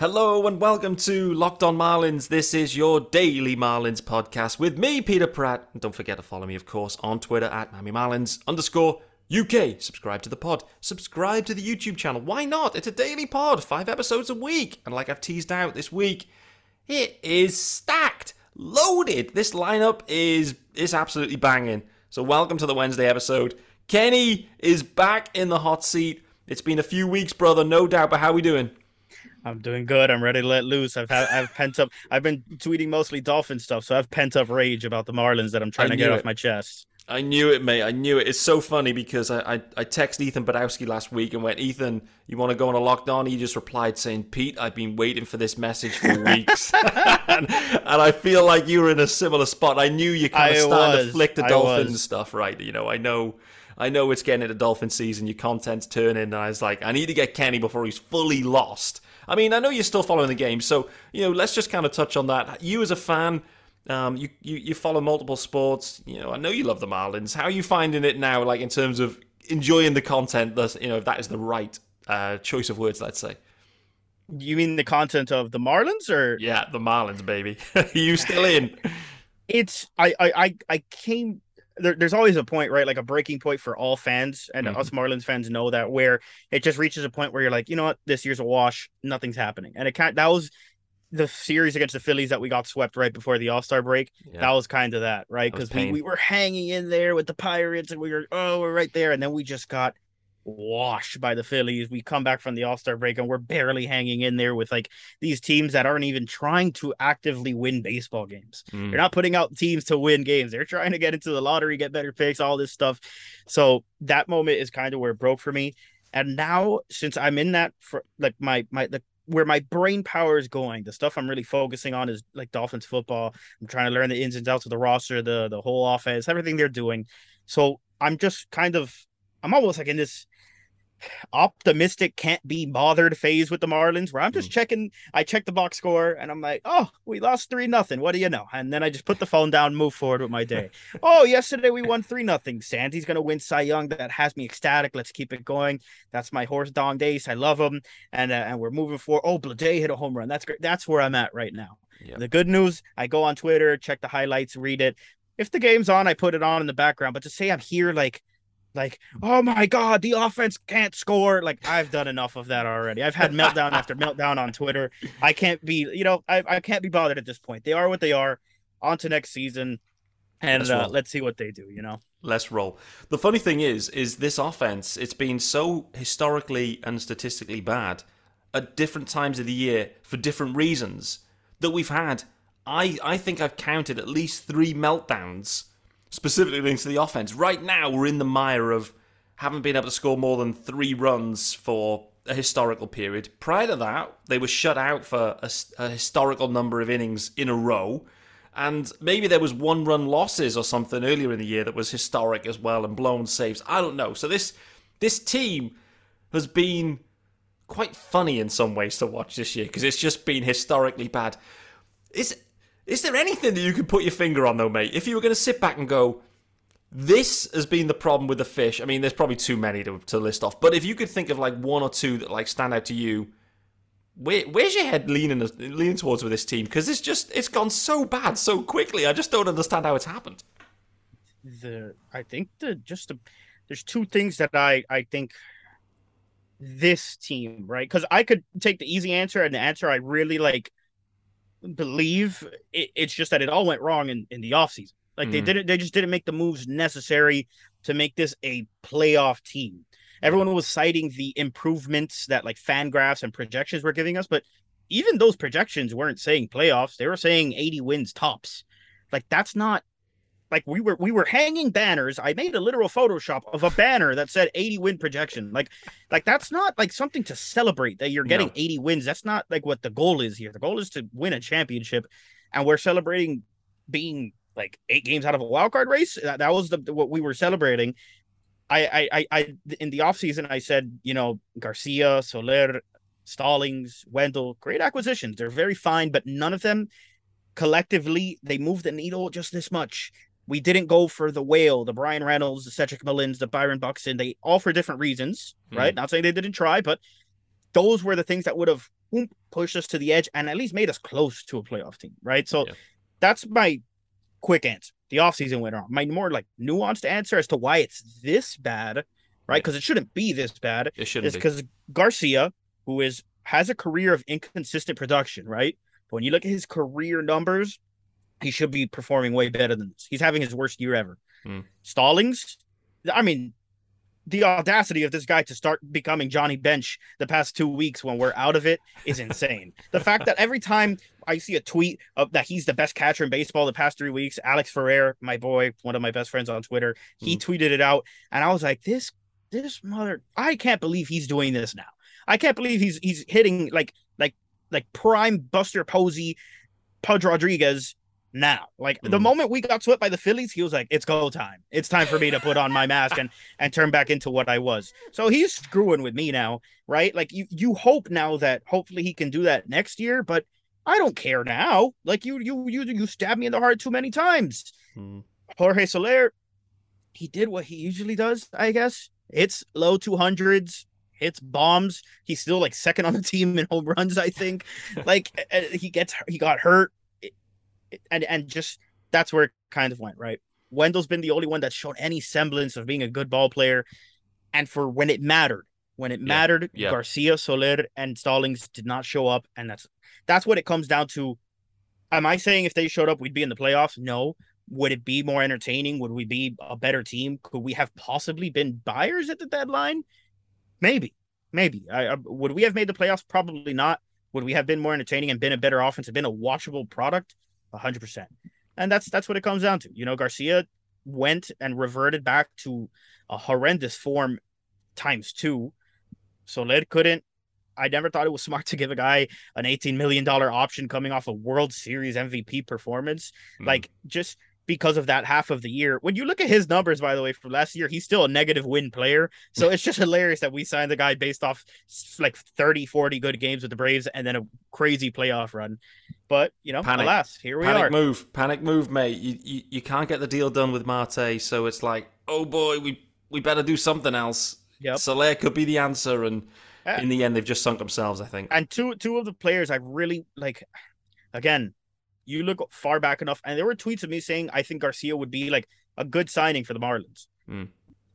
Hello and welcome to Locked On Marlins. This is your daily Marlins podcast with me, Peter Pratt. And don't forget to follow me, of course, on Twitter at Mammy Marlins underscore UK. Subscribe to the pod. Subscribe to the YouTube channel. Why not? It's a daily pod, five episodes a week. And like I've teased out this week, it is stacked, loaded. This lineup is is absolutely banging. So welcome to the Wednesday episode. Kenny is back in the hot seat. It's been a few weeks, brother, no doubt. But how we doing? I'm doing good. I'm ready to let loose. I've had, I've pent up. I've been tweeting mostly Dolphin stuff, so I've pent up rage about the Marlins that I'm trying I to get knew off my chest. I knew it, mate. I knew it. It's so funny because I, I, I texted Ethan Badowski last week and went, Ethan, you want to go on a lockdown? He just replied saying, Pete, I've been waiting for this message for weeks. and, and I feel like you were in a similar spot. I knew you kind of started to flick the Dolphins stuff, right? You know, I know. I know it's getting into Dolphin season. Your content's turning, and I was like, I need to get Kenny before he's fully lost. I mean, I know you're still following the game, so you know, let's just kind of touch on that. You as a fan, um, you, you you follow multiple sports. You know, I know you love the Marlins. How are you finding it now? Like in terms of enjoying the content. That's you know, if that is the right uh, choice of words, let's say. You mean the content of the Marlins, or Yeah, the Marlins, baby. are you still in? it's I I I, I came. There, there's always a point, right? Like a breaking point for all fans, and Mhm. us Marlins fans know that, where it just reaches a point where you're like, you know what, this year's a wash, nothing's happening, and it can't. That was the series against the Phillies that we got swept right before the All Star break. Yeah. That was kind of that, right? Because we, we were hanging in there with the Pirates and we were, oh, we're right there. And then we just got washed by the Phillies. We come back from the All Star break and we're barely hanging in there with like these teams that aren't even trying to actively win baseball games. Mm. They're not putting out teams to win games. They're trying to get into the lottery, get better picks, all this stuff. So that moment is kind of where it broke for me. And now, since I'm in that, for like my my the where my brain power is going, the stuff I'm really focusing on is like Dolphins football. I'm trying to learn the ins and outs of the roster, the the whole offense, everything they're doing. So I'm just kind of, I'm almost like in this optimistic can't be bothered phase with the Marlins where I'm just checking I check the box score and I'm like, oh, we lost three nothing. What do you know? And then I just put the phone down, move forward with my day. oh, yesterday we won three nothing. Sandy's gonna win Cy Young. That has me ecstatic. Let's keep it going. That's my horse dong days. I love him. And uh, and we're moving forward. Oh, Blade hit a home run. That's great. That's where I'm at right now. Yeah. The good news, I go on Twitter, check the highlights, read it. If the game's on, I put it on in the background. But to say I'm here like like, oh my god, the offense can't score. Like I've done enough of that already. I've had meltdown after meltdown on Twitter. I can't be, you know, I, I can't be bothered at this point. They are what they are. On to next season, and Let's uh, let's see what they do. You know, Let's roll. The funny thing is, is this offense, it's been so historically and statistically bad at different times of the year for different reasons that we've had, I, I think I've counted at least three meltdowns specifically linked to the offense. Right now, we're in the mire of haven't been able to score more than three runs for a historical period. Prior to that, they were shut out for a historical number of innings in a row. And maybe there was one run losses or something earlier in the year that was historic as well and blown saves. I don't know. So this this team has been quite funny in some ways to watch this year because it's just been historically bad. Is is there anything that you could put your finger on though, mate? If you were going to sit back and go, this has been the problem with the fish. I mean, there's probably too many to, to list off, but if you could think of like one or two that like stand out to you, where, where's your head leaning leaning towards with this team? Because it's just it's gone so bad so quickly. I just don't understand how it's happened. the I think the just the, there's two things that I I think this team right because I could take the easy answer and the answer I really like believe it, it's just that it all went wrong in in the offseason. Like they Mhm. didn't they just didn't make the moves necessary to make this a playoff team. Everyone was citing the improvements that like fan graphs and projections were giving us, but even those projections weren't saying playoffs. They were saying 80 wins tops. Like that's not like we were we were hanging banners. I made a literal Photoshop of a banner that said 80 win projection. Like like that's not like something to celebrate that you're getting No. 80 wins. That's not like what the goal is here. The goal is to win a championship, and we're celebrating being like eight games out of a wild card race. That, that was the what we were celebrating. I I I, I in the offseason I said, you know, Garcia, Soler, Stallings, Wendle, great acquisitions. They're very fine, but none of them collectively they move the needle just this much. We didn't go for the whale, the Bryan Reynolds, the Cedric Mullins, the Byron Buxton. They all for different reasons, hmm. right? Not saying they didn't try, but those were the things that would have pushed us to the edge and at least made us close to a playoff team, right? So yeah. that's my quick answer. The offseason went wrong. My more like nuanced answer as to why it's this bad, right? Because yeah. it shouldn't be this bad. It shouldn't is because Garcia, who is has a career of inconsistent production, right? But when you look at his career numbers, he should be performing way better than this. He's having his worst year ever. Mm. Stallings, I mean, the audacity of this guy to start becoming Johnny Bench the past two weeks when we're out of it is insane. the fact that every time I see a tweet of that he's the best catcher in baseball the past three weeks, Alex Ferrer, my boy, one of my best friends on Twitter, he mm. tweeted it out, and I was like, this, this mother, I can't believe he's doing this now. I can't believe he's he's hitting like like like prime Buster Posey, Pudge Rodriguez now. Like mm. the moment we got swept by the Phillies, he was like, "It's go time. It's time for me to put on my mask and and turn back into what I was." So he's screwing with me now, right? Like you you hope now that hopefully he can do that next year, but I don't care now. Like you you you you stabbed me in the heart too many times. Mm. Jorge Soler, he did what he usually does, I guess. It's low two hundreds, hits bombs. He's still like second on the team in home runs, I think. like he gets he got hurt and and just that's where it kind of went right. Wendle's been the only one that's shown any semblance of being a good ball player, and for when it mattered, when it yeah. mattered, yeah. Garcia, Soler, and Stallings did not show up, and that's that's what it comes down to. Am I saying if they showed up, we'd be in the playoffs? No. Would it be more entertaining? Would we be a better team? Could we have possibly been buyers at the deadline? Maybe, maybe. I, I, would we have made the playoffs? Probably not. Would we have been more entertaining and been a better offense and been a watchable product? Hundred percent. And that's that's what it comes down to. You know, Garcia went and reverted back to a horrendous form times two. Soler couldn't. I never thought it was smart to give a guy an $18 million option coming off a World Series MVP performance. Mm. Like, just because of that half of the year. When you look at his numbers, by the way, from last year, he's still a negative win player. So it's just hilarious that we signed the guy based off like 30, 40 good games with the Braves and then a crazy playoff run. But, you know, Panic. alas, here we Panic are. move. Panic move, mate. You, you, you can't get the deal done with Marte. So it's like, oh boy, we, we better do something else. Yep. Soler could be the answer. And in the end, they've just sunk themselves, I think. And two two of the players I really like, again, you look far back enough, and there were tweets of me saying I think Garcia would be like a good signing for the Marlins. Mm.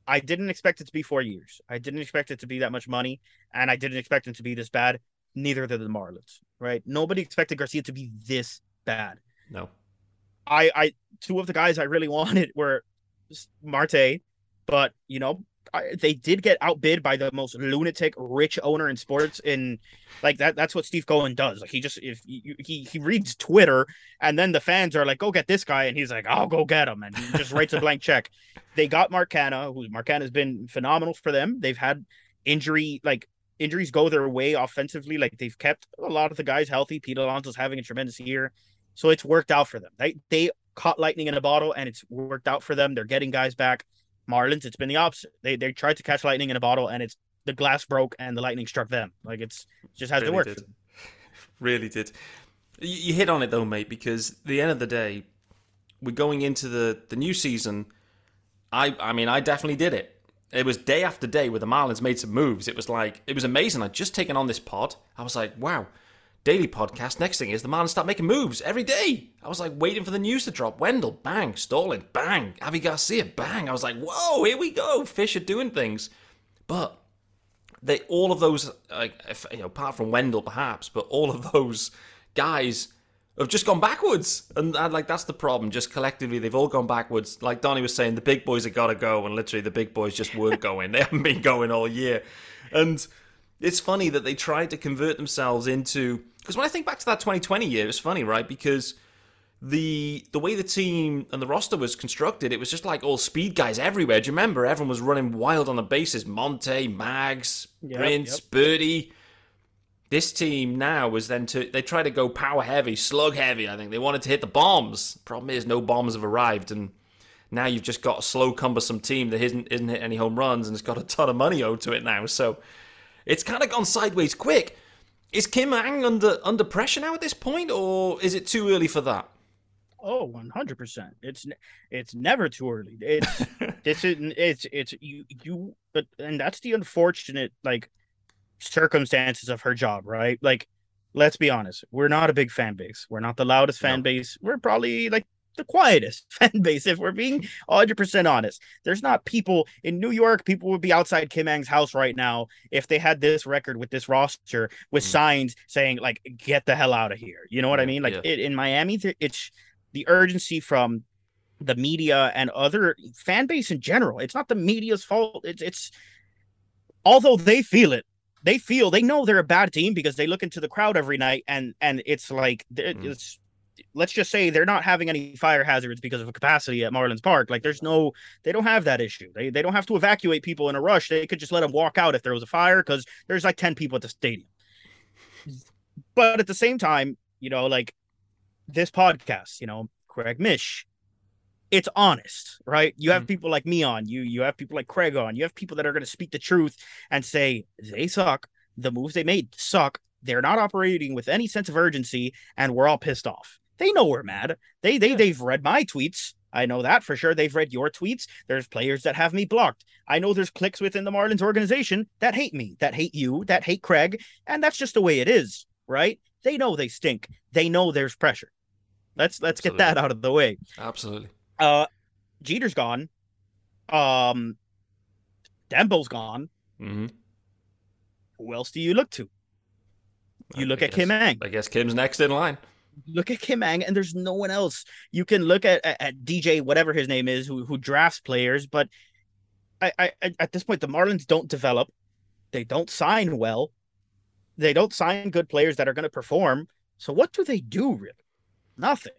I didn't expect it to be four years. I didn't expect it to be that much money, and I didn't expect it to be this bad. Neither did the Marlins. Right? Nobody expected Garcia to be this bad. No. I, I, two of the guys I really wanted were Marte, but you know, I, they did get outbid by the most lunatic rich owner in sports and like that that's what Steve Cohen does. Like he just if he he reads Twitter and then the fans are like go get this guy and he's like I'll go get him and he just writes a blank check. They got Mark Canha who has been phenomenal for them. They've had injury like injuries go their way offensively. Like they've kept a lot of the guys healthy. Pete Alonso's having a tremendous year. So it's worked out for them. They they caught lightning in a bottle and it's worked out for them. They're getting guys back Marlins, it's been the opposite. They they tried to catch lightning in a bottle, and it's the glass broke and the lightning struck them. Like it's it just hasn't really worked. Did. Really did. You, you hit on it though, mate. Because the end of the day, we're going into the the new season. I I mean, I definitely did it. It was day after day where the Marlins made some moves. It was like it was amazing. I'd just taken on this pod. I was like, wow, daily podcast. Next thing is the man start making moves every day. I was like waiting for the news to drop. Wendle, bang. Stalling, bang. Avi Garcia, bang. I was like, whoa, here we go. Fish are doing things. But they all of those, like, if, you know, apart from Wendle perhaps, but all of those guys have just gone backwards. And, and, like that's the problem. Just collectively, they've all gone backwards. Like Donnie was saying, the big boys have got to go, and literally the big boys just weren't going. They haven't been going all year. And it's funny that they tried to convert themselves into because when I think back to that 2020 year, it's funny, right? Because the the way the team and the roster was constructed, it was just like all speed guys everywhere. Do you remember? Everyone was running wild on the bases. Monte, Mags, yep, Prince, yep. Birdie. This team now was then to they tried to go power heavy, slug heavy. I think they wanted to hit the bombs. Problem is, no bombs have arrived, and now you've just got a slow, cumbersome team that isn't isn't hit any home runs and it's got a ton of money owed to it now. So it's kind of gone sideways quick. Is Kim Ng under under pressure now at this point, or is it too early for that? Oh, one hundred percent. It's it's never too early. It's this is it's it's you you but and that's the unfortunate like circumstances of her job, right? Like, let's be honest, we're not a big fan base. We're not the loudest fan No. base. We're probably like the quietest fan base, if we're being 100% honest. There's not people in New York, people would be outside Kim Ng's house right now if they had this record with this roster with Mm. signs saying, like, get the hell out of here. You know what I mean? Like, yeah. it, in Miami, it's the urgency from the media and other fan base in general. It's not the media's fault. It's, it's, although they feel it they feel they know they're a bad team because they look into the crowd every night and and it's like Mm. it's let's just say they're not having any fire hazards because of a capacity at Marlins Park. Like there's no they don't have that issue. They they don't have to evacuate people in a rush. They could just let them walk out if there was a fire because there's like 10 people at the stadium. But at the same time, you know, like this podcast, you know, Craig Mish, it's honest, right? You have Mhm. people like me on, you you have people like Craig on, you have people that are going to speak the truth and say they suck, the moves they made suck. They're not operating with any sense of urgency, and we're all pissed off. They know we're mad. They they Yeah. they've read my tweets. I know that for sure. They've read your tweets. There's players that have me blocked. I know there's cliques within the Marlins organization that hate me, that hate you, that hate Craig, and that's just the way it is, right? They know they stink. They know there's pressure. Let's let's get that out of the way. Absolutely. Uh Jeter's gone. Um Denbo's gone. Mm-hmm. Who else do you look to? You I- look I at Kim Ng. I guess Kim's next in line. Look at Kim Ng, and there's no one else. You can look at, at, at DJ, whatever his name is, who who drafts players, but I I- at this point the Marlins don't develop. They don't sign well. They don't sign good players that are going to perform. So what do they do really? Nothing.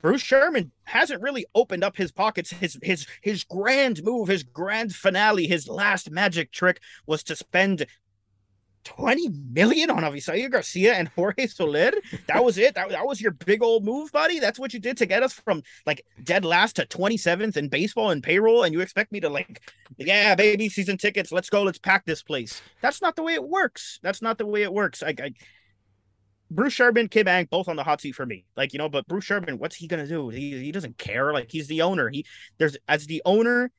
Bruce Sherman hasn't really opened up his pockets. His his his grand move, his grand finale, his last magic trick was to spend 20 million on Avisail Garcia and Jorge Soler. That was it. That, that was your big old move, buddy. That's what you did to get us from like dead last to 27th in baseball and payroll. And you expect me to like, yeah, baby, season tickets. Let's go. Let's pack this place. That's not the way it works. That's not the way it works. I, I Bruce Sherman, Kim Ng, both on the hot seat for me. Like, you know, but Bruce Sherman, what's he gonna do? He he doesn't care. Like he's the owner. He there's as the owner,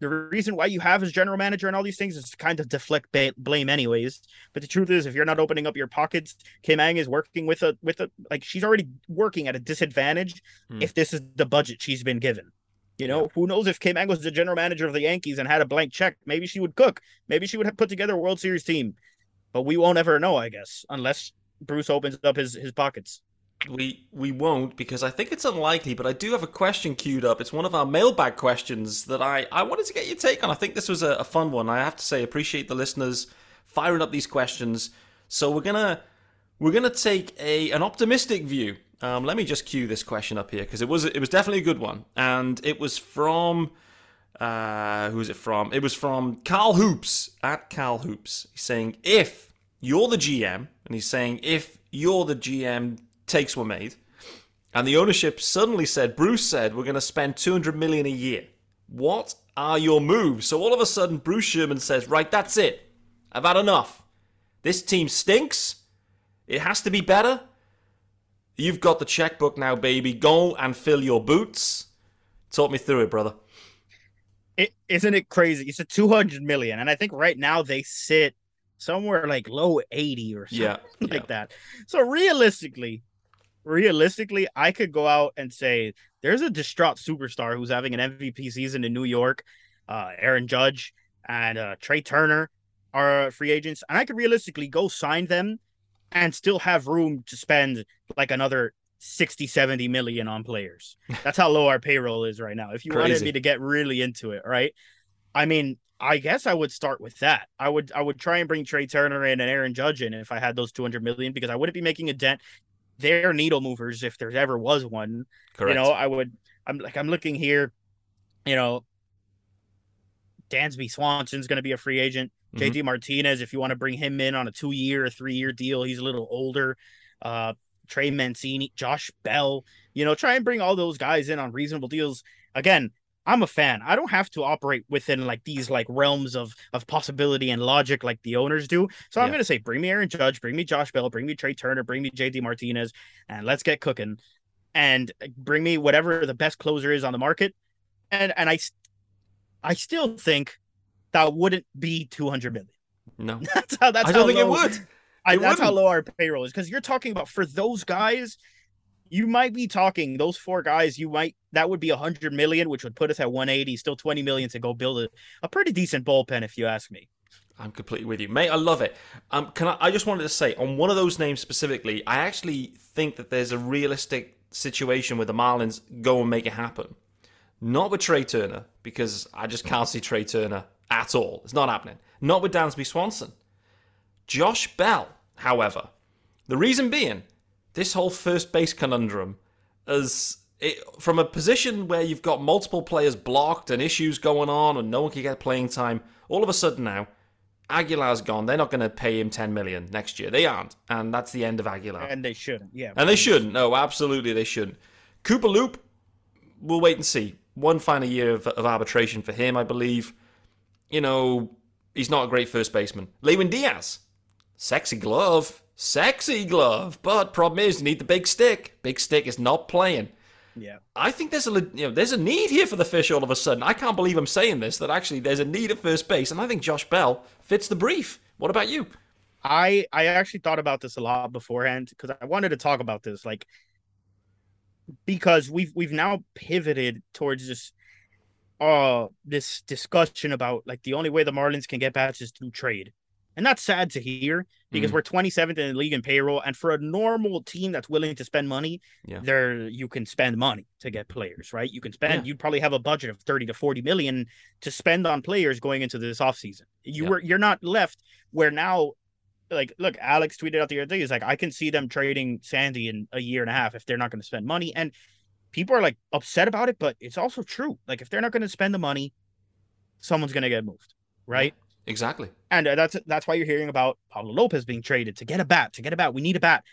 the reason why you have his general manager and all these things is to kind of deflect ba- blame anyways. But the truth is, if you're not opening up your pockets, Kim Ng is working with a with a like she's already working at a disadvantage Hmm. if this is the budget she's been given. You know, who knows if Kim Ng was the general manager of the Yankees and had a blank check, maybe she would cook. Maybe she would have put together a World Series team. But we won't ever know, I guess, unless Bruce opens up his his pockets. We we won't because I think it's unlikely, but I do have a question queued up. It's one of our mailbag questions that I, I wanted to get your take on. I think this was a, a fun one. I have to say, appreciate the listeners firing up these questions. So we're gonna we're gonna take a an optimistic view. Um, let me just cue this question up here because it was it was definitely a good one, and it was from uh, who is it from? It was from Carl Hoops at Carl Hoops. He's saying if you're the GM, and he's saying if you're the GM, takes were made, and the ownership suddenly said, Bruce said, we're going to spend 200 million a year. What are your moves? So all of a sudden, Bruce Sherman says, right, that's it. I've had enough. This team stinks. It has to be better. You've got the checkbook now, baby. Go and fill your boots. Talk me through it, brother. It isn't it crazy? It's a two hundred million, and I think right now they sit somewhere like low eighty or something Yeah. like yeah. that. So realistically, realistically, I could go out and say there's a distraught superstar who's having an MVP season in New York. Uh, Aaron Judge and uh, Trey Turner are free agents, and I could realistically go sign them and still have room to spend like another 60 70 million on players. That's how low our payroll is right now. If you wanted me to get really into it right? I mean i guess i would start with that. I would i would try and bring trey turner in and aaron judge in if i had those 200 million because i wouldn't be making a dent they're needle movers if there ever was one Correct. you know i would i'm like i'm looking here you know dansby swanson's going to be a free agent Mhm. JD Martinez, if you want to bring him in on a two year or three year deal, he's a little older. Uh, Trey Mancini, Josh Bell, you know, try and bring all those guys in on reasonable deals. Again, I'm a fan. I don't have to operate within like these like realms of of possibility and logic like the owners do. So I'm gonna say, bring me Aaron Judge, bring me Josh Bell, bring me Trey Turner, bring me JD Martinez, and let's get cooking. And bring me whatever the best closer is on the market. And and I, I still think that wouldn't be 200 million. No, That's how. That's I don't how think it would. I, It that's how wouldn't. low our payroll is because you're talking about for those guys, you might be talking those four guys. You might that would be a hundred million, which would put us at 180, still 20 million to go build a, a pretty decent bullpen, if you ask me. I'm completely with you, mate. I love it. Um, can I? I just wanted to say on one of those names specifically, I actually think that there's a realistic situation where the Marlins go and make it happen. Not with Trey Turner because I just can't see Trey Turner at all. It's not happening. Not with Dansby Swanson. Josh Bell, however, the reason being this whole first base conundrum as it, from a position where you've got multiple players blocked and issues going on and no one can get playing time, all of a sudden now Aguilar's gone. They're not going to pay him 10 million next year. They aren't. And that's the end of Aguilar. And they shouldn't. Yeah. And they shouldn't. No, absolutely they shouldn't. Cooper Loop, we'll wait and see. One final year of, of arbitration for him, I believe. You know, he's not a great first baseman. Lewin Diaz, sexy glove, sexy glove. But problem is, you need the big stick. Big stick is not playing. Yeah. I think there's a you know there's a need here for the fish all of a sudden. I can't believe I'm saying this that actually there's a need at first base, and I think Josh Bell fits the brief. What about you? I I actually thought about this a lot beforehand because I wanted to talk about this, like because we've we've now pivoted towards this uh this discussion about like the only way the Marlins can get bats is through trade. And that's sad to hear because Mhm. we're 27th in the league in payroll. And for a normal team that's willing to spend money, Yeah. there you can spend money to get players, right? You can spend, Yeah. you'd probably have a budget of 30 to 40 million to spend on players going into this offseason. You Yeah. were you're not left where now like look, Alex tweeted out the other day, he's like, I can see them trading Sandy in a year and a half if they're not going to spend money. And people are like upset about it, but it's also true. Like if they're not going to spend the money, someone's going to get moved, right? Exactly. And uh, that's that's why you're hearing about Pablo Lopez being traded to get a bat, to get a bat. We need a bat.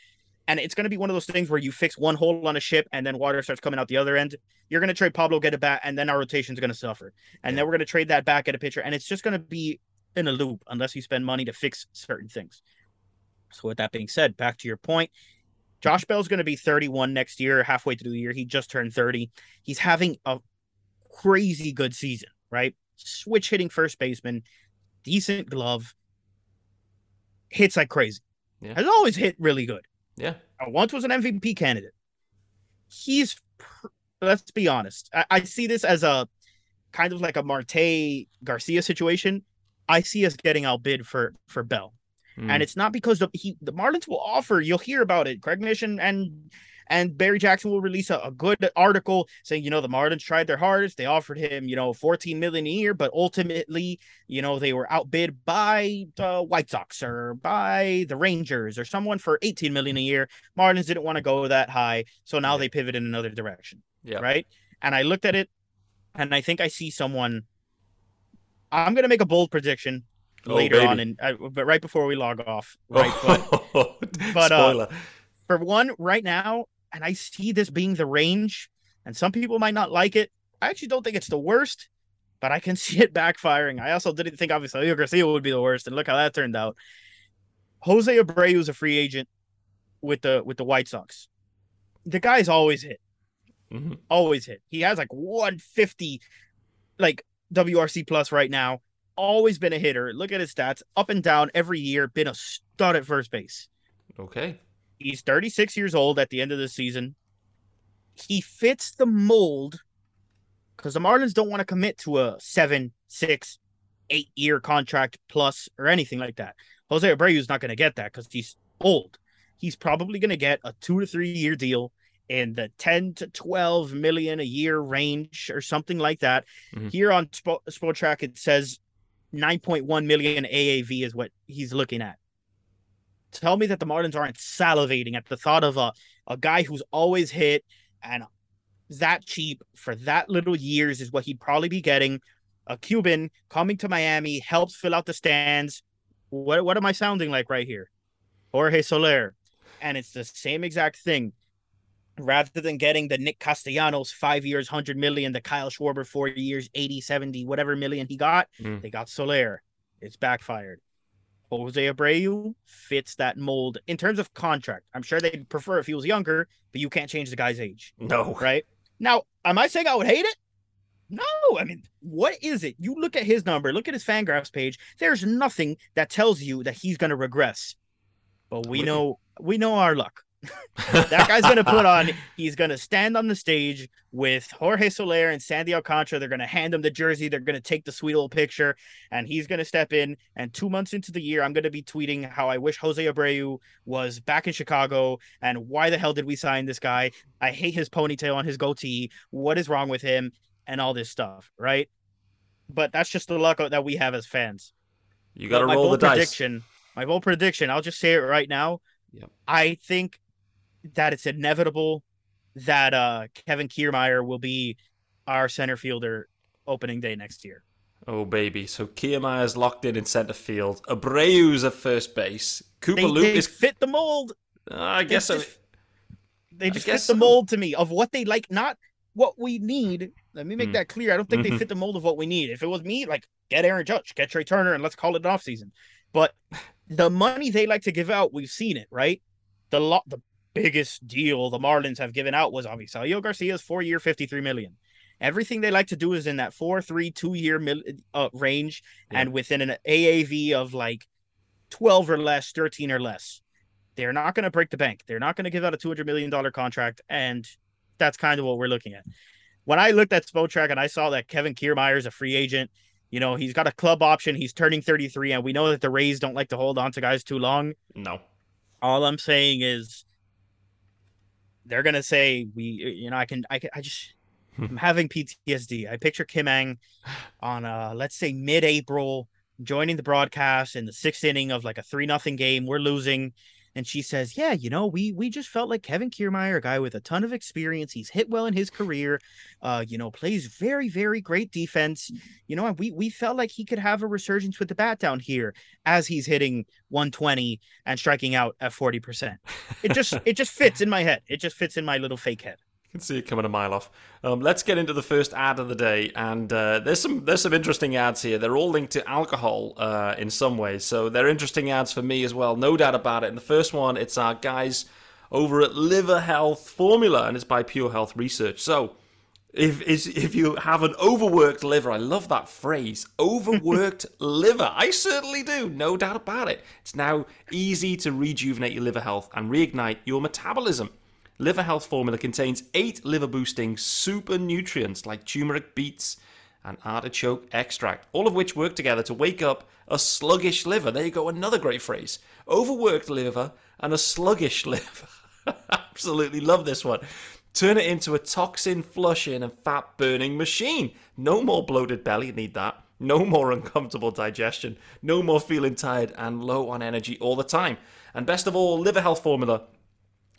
And it's going to be one of those things where you fix one hole on a ship and then water starts coming out the other end. You're going to trade Pablo, get a bat, and then our rotation's going to suffer. And Yeah. then we're going to trade that back, at a pitcher. And it's just going to be in a loop unless you spend money to fix certain things. So, with that being said, back to your point, Josh Bell's going to be 31 next year, halfway through the year. He just turned 30. He's having a crazy good season, right? Switch hitting first baseman, decent glove, hits like crazy. Yeah. Has always hit really good. Yeah. Once was an MVP candidate. He's, pr- let's be honest. I, I see this as a kind of like a Marte Garcia situation. I see us getting outbid for for Bell, Mm. and it's not because the he the Marlins will offer. You'll hear about it. Craig Mission and and Barry Jackson will release a, a good article saying, you know, the Marlins tried their hardest. They offered him, you know, 14 million a year, but ultimately, you know, they were outbid by the White Sox or by the Rangers or someone for 18 million a year. Marlins didn't want to go that high, so now Yeah. they pivot in another direction, yeah. right? And I looked at it, and I think I see someone. I'm gonna make a bold prediction Oh, later on, baby. and uh, but right before we log off, right? But but, uh, spoiler. for one, right now, and I see this being the range, and some people might not like it. I actually don't think it's the worst, but I can see it backfiring. I also didn't think obviously Garcia would be the worst, and look how that turned out. Jose Abreu is a free agent with the with the White Sox. The guy's always hit, Mhm. always hit. He has like 150, like WRC plus right now. Always been a hitter. Look at his stats, up and down every year. Been a stud at first base. Okay. He's 36 years old at the end of the season. He fits the mold because the Marlins don't want to commit to a seven, six, eight year contract plus or anything like that. Jose Abreu is not going to get that because he's old. He's probably going to get a two to three year deal in the 10 to 12 million a year range or something like that. Mhm. Here on Spo- Spotrac, it says 9.1 million AAV is what he's looking at tell me that the Marlins aren't salivating at the thought of a, a guy who's always hit and that cheap for that little years is what he'd probably be getting. A Cuban coming to Miami helps fill out the stands. What what am I sounding like right here? Jorge Soler. And it's the same exact thing. Rather than getting the Nick Castellanos five years, 100 million, the Kyle Schwarber four years, 80, 70, whatever million he got, Mm. they got Soler. It's backfired. Jose Abreu fits that mold in terms of contract. I'm sure they'd prefer if he was younger, but you can't change the guy's age, No. right? Now, am I saying I would hate it? No, I mean, what is it? You look at his number, look at his Fangraphs page. There's nothing that tells you that he's going to regress. But we know we know our luck. That guy's going to put on. He's going to stand on the stage with Jorge Soler and Sandy Alcantara. They're going to hand him the jersey. They're going to take the sweet little picture, and he's going to step in. And two months into the year, I'm going to be tweeting how I wish Jose Abreu was back in Chicago, and why the hell did we sign this guy? I hate his ponytail on his goatee. What is wrong with him? And all this stuff, right? But that's just the luck that we have as fans. You got to roll the prediction, dice. My bold prediction. I'll just say it right now. Yep. I think that it's inevitable that uh, Kevin Kiermaier will be our center fielder opening day next year. Oh baby! So Kiermaier's locked in in center field. Abreu's at first base. Cooper they, Luke they is fit the mold. Uh, I guess they just, they just fit the mold to me of what they like, not what we need. Let me make mm. that clear. I don't think mm-hmm. they fit the mold of what we need. If it was me, like get Aaron Judge, get Trey Turner, and let's call it an off season. But the money they like to give out, we've seen it, right? The lot, the biggest deal the Marlins have given out was obviously Avisail Garcia's four year, 53 million. Everything they like to do is in that four, three, two year mil- uh, range yeah. and within an AAV of like 12 or less, 13 or less. They're not going to break the bank. They're not going to give out a $200 million contract. And that's kind of what we're looking at. When I looked at Spotrac and I saw that Kevin Kiermaier is a free agent, you know, he's got a club option. He's turning 33, and we know that the Rays don't like to hold on to guys too long. No. All I'm saying is they're gonna say we you know i can i can i just hmm. i'm having ptsd i picture kim ng on uh let's say mid-april joining the broadcast in the sixth inning of like a three nothing game. We're losing and she says yeah you know we we just felt like kevin kiermaier a guy with a ton of experience. He's hit well in his career uh you know plays very very great defense. You know and we we felt like he could have a resurgence with the bat down here as he's hitting 120 and striking out at 40% it just it just fits in my head. It just fits in my little fake head can see it coming a mile off. Um, let's get into the first ad of the day, and uh, there's some there's some interesting ads here. They're all linked to alcohol uh, in some ways, so they're interesting ads for me as well, no doubt about it. And the first one, it's our guys over at Liver Health Formula, and it's by Pure Health Research. So. If if you have an overworked liver, I love that phrase, overworked liver. I certainly do, no doubt about it. It's now easy to rejuvenate your liver health and reignite your metabolism. Liver Health Formula contains eight liver boosting super nutrients like turmeric beets and artichoke extract, all of which work together to wake up a sluggish liver. There you go, another great phrase. Overworked liver and a sluggish liver. Absolutely love this one. Turn it into a toxin flushing and fat burning machine. No more bloated belly, need that. No more uncomfortable digestion. No more feeling tired and low on energy all the time. And best of all, Liver Health Formula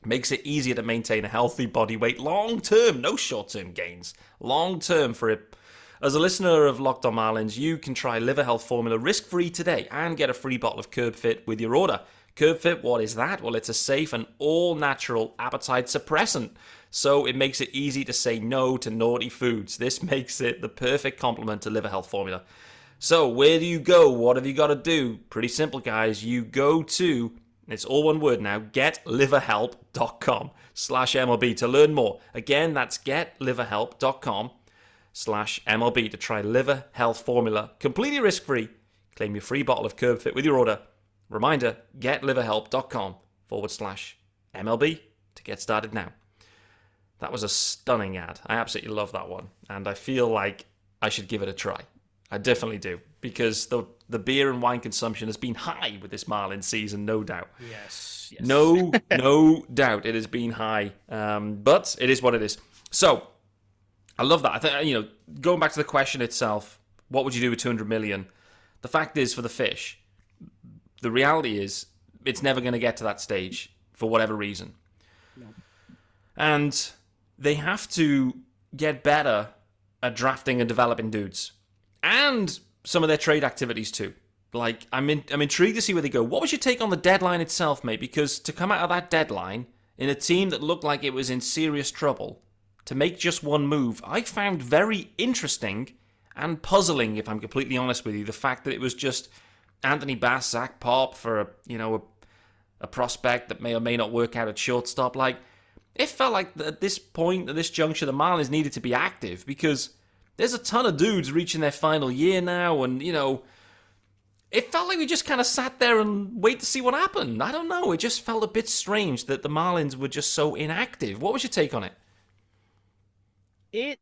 makes it easier to maintain a healthy body weight long term, no short term gains, long term for it. As a listener of Locked On Marlins, you can try Liver Health Formula risk free today and get a free bottle of Curb Fit with your order. Curb Fit, what is that? Well, it's a safe and all natural appetite suppressant. So it makes it easy to say no to naughty foods. This makes it the perfect complement to Liver Health Formula. So, where do you go? What have you got to do? Pretty simple, guys. You go to it's all one word now. GetLiverHelp.com slash MLB to learn more. Again, that's GetLiverHelp.com slash MLB to try liver health formula completely risk free. Claim your free bottle of Curb Fit with your order. Reminder getliverhelp.com forward slash MLB to get started now. That was a stunning ad. I absolutely love that one. And I feel like I should give it a try. I definitely do because the the beer and wine consumption has been high with this Marlin season, no doubt. Yes. yes. No, no doubt, it has been high. Um, but it is what it is. So I love that. I think you know, going back to the question itself, what would you do with 200 million? The fact is, for the fish, the reality is, it's never going to get to that stage for whatever reason. No. And they have to get better at drafting and developing dudes and some of their trade activities too. Like I'm in, I'm intrigued to see where they go. What was your take on the deadline itself, mate? Because to come out of that deadline in a team that looked like it was in serious trouble, to make just one move, I found very interesting and puzzling. If I'm completely honest with you, the fact that it was just Anthony Bass, Zach Pop for a you know a, a prospect that may or may not work out at shortstop. Like it felt like at this point, at this juncture, the Marlins needed to be active because there's a ton of dudes reaching their final year now, and you know, it felt like we just kind of sat there and wait to see what happened. I don't know. It just felt a bit strange that the Marlins were just so inactive. What was your take on it? It,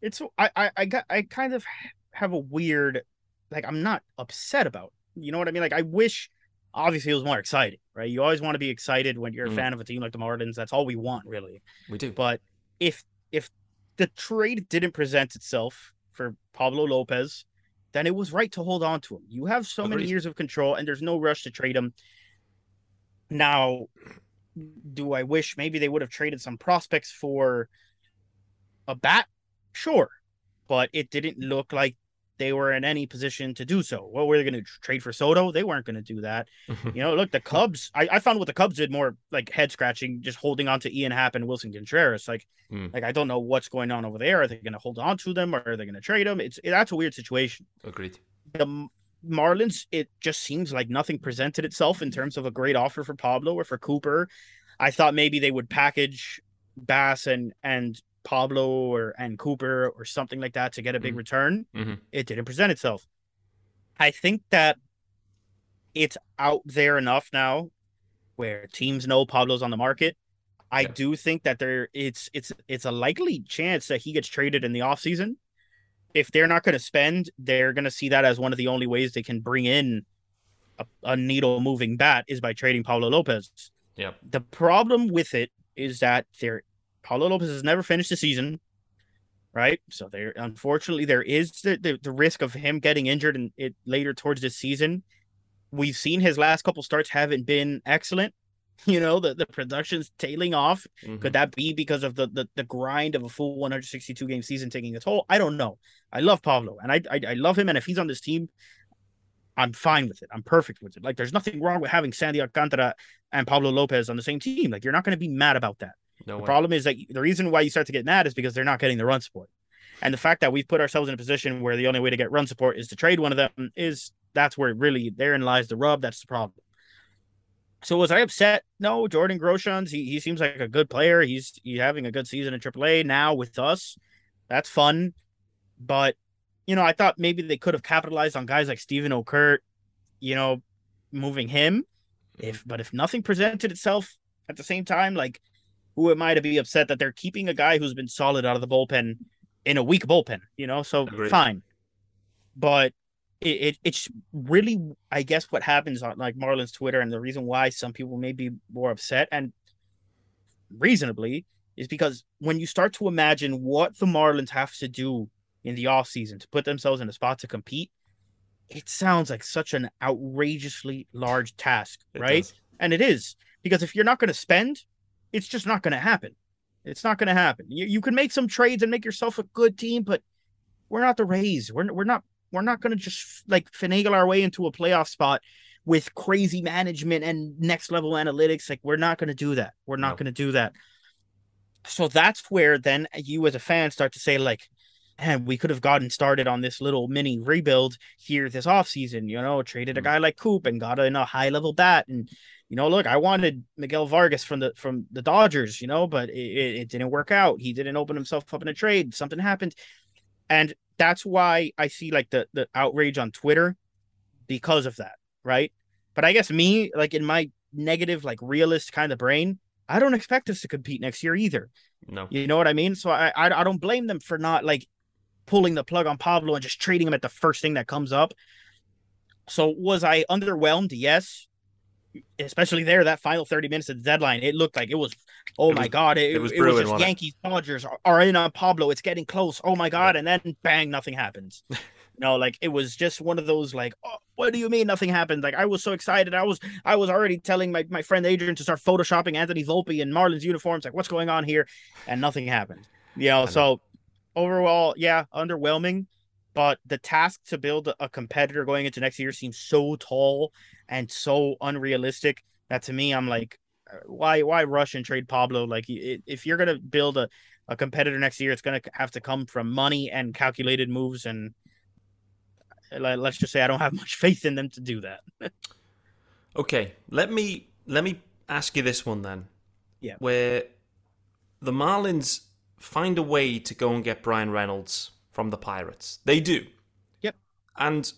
it's I I I got I kind of have a weird, like I'm not upset about. You know what I mean? Like I wish, obviously, it was more exciting, right? You always want to be excited when you're a Mm. fan of a team like the Marlins. That's all we want, really. We do. But if if the trade didn't present itself for Pablo Lopez, then it was right to hold on to him. You have so many years of control, and there's no rush to trade him. Now, do I wish maybe they would have traded some prospects for a bat? Sure, but it didn't look like they were in any position to do so. What were they going to trade for Soto? They weren't going to do that. You know, look, the Cubs. I, I found what the Cubs did more like head scratching, just holding on to Ian Happ and Willson Contreras. Like, Hmm. like I don't know what's going on over there. Are they going to hold on to them, or are they going to trade them? It's that's a weird situation. Agreed. The Marlins, it just seems like nothing presented itself in terms of a great offer for Pablo or for Cooper. I thought maybe they would package Bass and and Pablo or and Cooper or something like that to get a big Mhm. return. Mhm. It didn't present itself. I think that it's out there enough now where teams know Pablo's on the market. I Yeah. do think that there it's it's it's a likely chance that he gets traded in the offseason. If they're not going to spend, they're going to see that as one of the only ways they can bring in a, a needle moving bat is by trading Pablo Lopez. Yep. The problem with it is that there Paulo Lopez has never finished the season, right? So there unfortunately there is the, the, the risk of him getting injured and it later towards this season. We've seen his last couple starts haven't been excellent. You know, the, the production's tailing off. Mhm. Could that be because of the, the the grind of a full 162 game season taking a toll? I don't know. I love Pablo and I, I I love him, and if he's on this team, I'm fine with it. I'm perfect with it. Like there's nothing wrong with having Sandy Alcantara and Pablo Lopez on the same team. Like you're not going to be mad about that. No The way. problem is that the reason why you start to get mad is because they're not getting the run support. And the fact that we've put ourselves in a position where the only way to get run support is to trade one of them is that's where really therein lies the rub. That's the problem. So was I upset? No, Jordan Groshans, he, he seems like a good player. He's he's having a good season in AAA now with us. That's fun. But you know, I thought maybe they could have capitalized on guys like Steven Okert, you know, moving him. If but if nothing presented itself at the same time, like who am I to be upset that they're keeping a guy who's been solid out of the bullpen in a weak bullpen, you know? So Agreed. fine. But it, it it's really I guess what happens on like Marlins Twitter and the reason why some people may be more upset and reasonably is because when you start to imagine what the Marlins have to do in the offseason to put themselves in a spot to compete, it sounds like such an outrageously large task, It right? does. And it is because if you're not going to spend, it's just not going to happen. It's not going to happen. You, you can make some trades and make yourself a good team, but we're not the Rays. We're we're not we're not going to just like finagle our way into a playoff spot with crazy management and next level analytics. Like we're not going to do that. We're not No. going to do that. So that's where then you as a fan start to say like, and we could have gotten started on this little mini rebuild here this offseason, you know, traded a Mm. guy like Coop and got in a high level bat. And, you know, look, I wanted Miguel Vargas from the from the Dodgers, you know, but it, it, didn't work out. He didn't open himself up in a trade. Something happened. And that's why I see like the the outrage on Twitter because of that, right? But I guess me, like in my negative, like realist kind of brain, I don't expect us to compete next year either. No. You know what I mean? So I, I I don't blame them for not like pulling the plug on Pablo and just trading him at the first thing that comes up. So was I underwhelmed? Yes. Especially there, that final 30 minutes of the deadline, it looked like it was, oh It my was- God, it, it was it was just wasn't it? Yankees, Dodgers are, are in on Pablo. It's getting close. Oh my God. And then bang, nothing happens. you know, like it was just one of those like, oh, what do you mean nothing happened? Like I was so excited. I was I was already telling my, my friend Adrian to start photoshopping Anthony Volpe in Marlins uniforms. Like, what's going on here? And nothing happened. You know, know. so overall, yeah, underwhelming. But the task to build a competitor going into next year seems so tall and so unrealistic that to me, I'm like, uh, why why rush and trade Pablo? Like, if you're gonna build a, a competitor next year, it's gonna have to come from money and calculated moves. And uh, let- let's just say I don't have much faith in them to do that. Okay, let me let me ask you this one then. Yeah. Where the Marlins find a way to go and get Bryan Reynolds from the Pirates. They do. Yep. And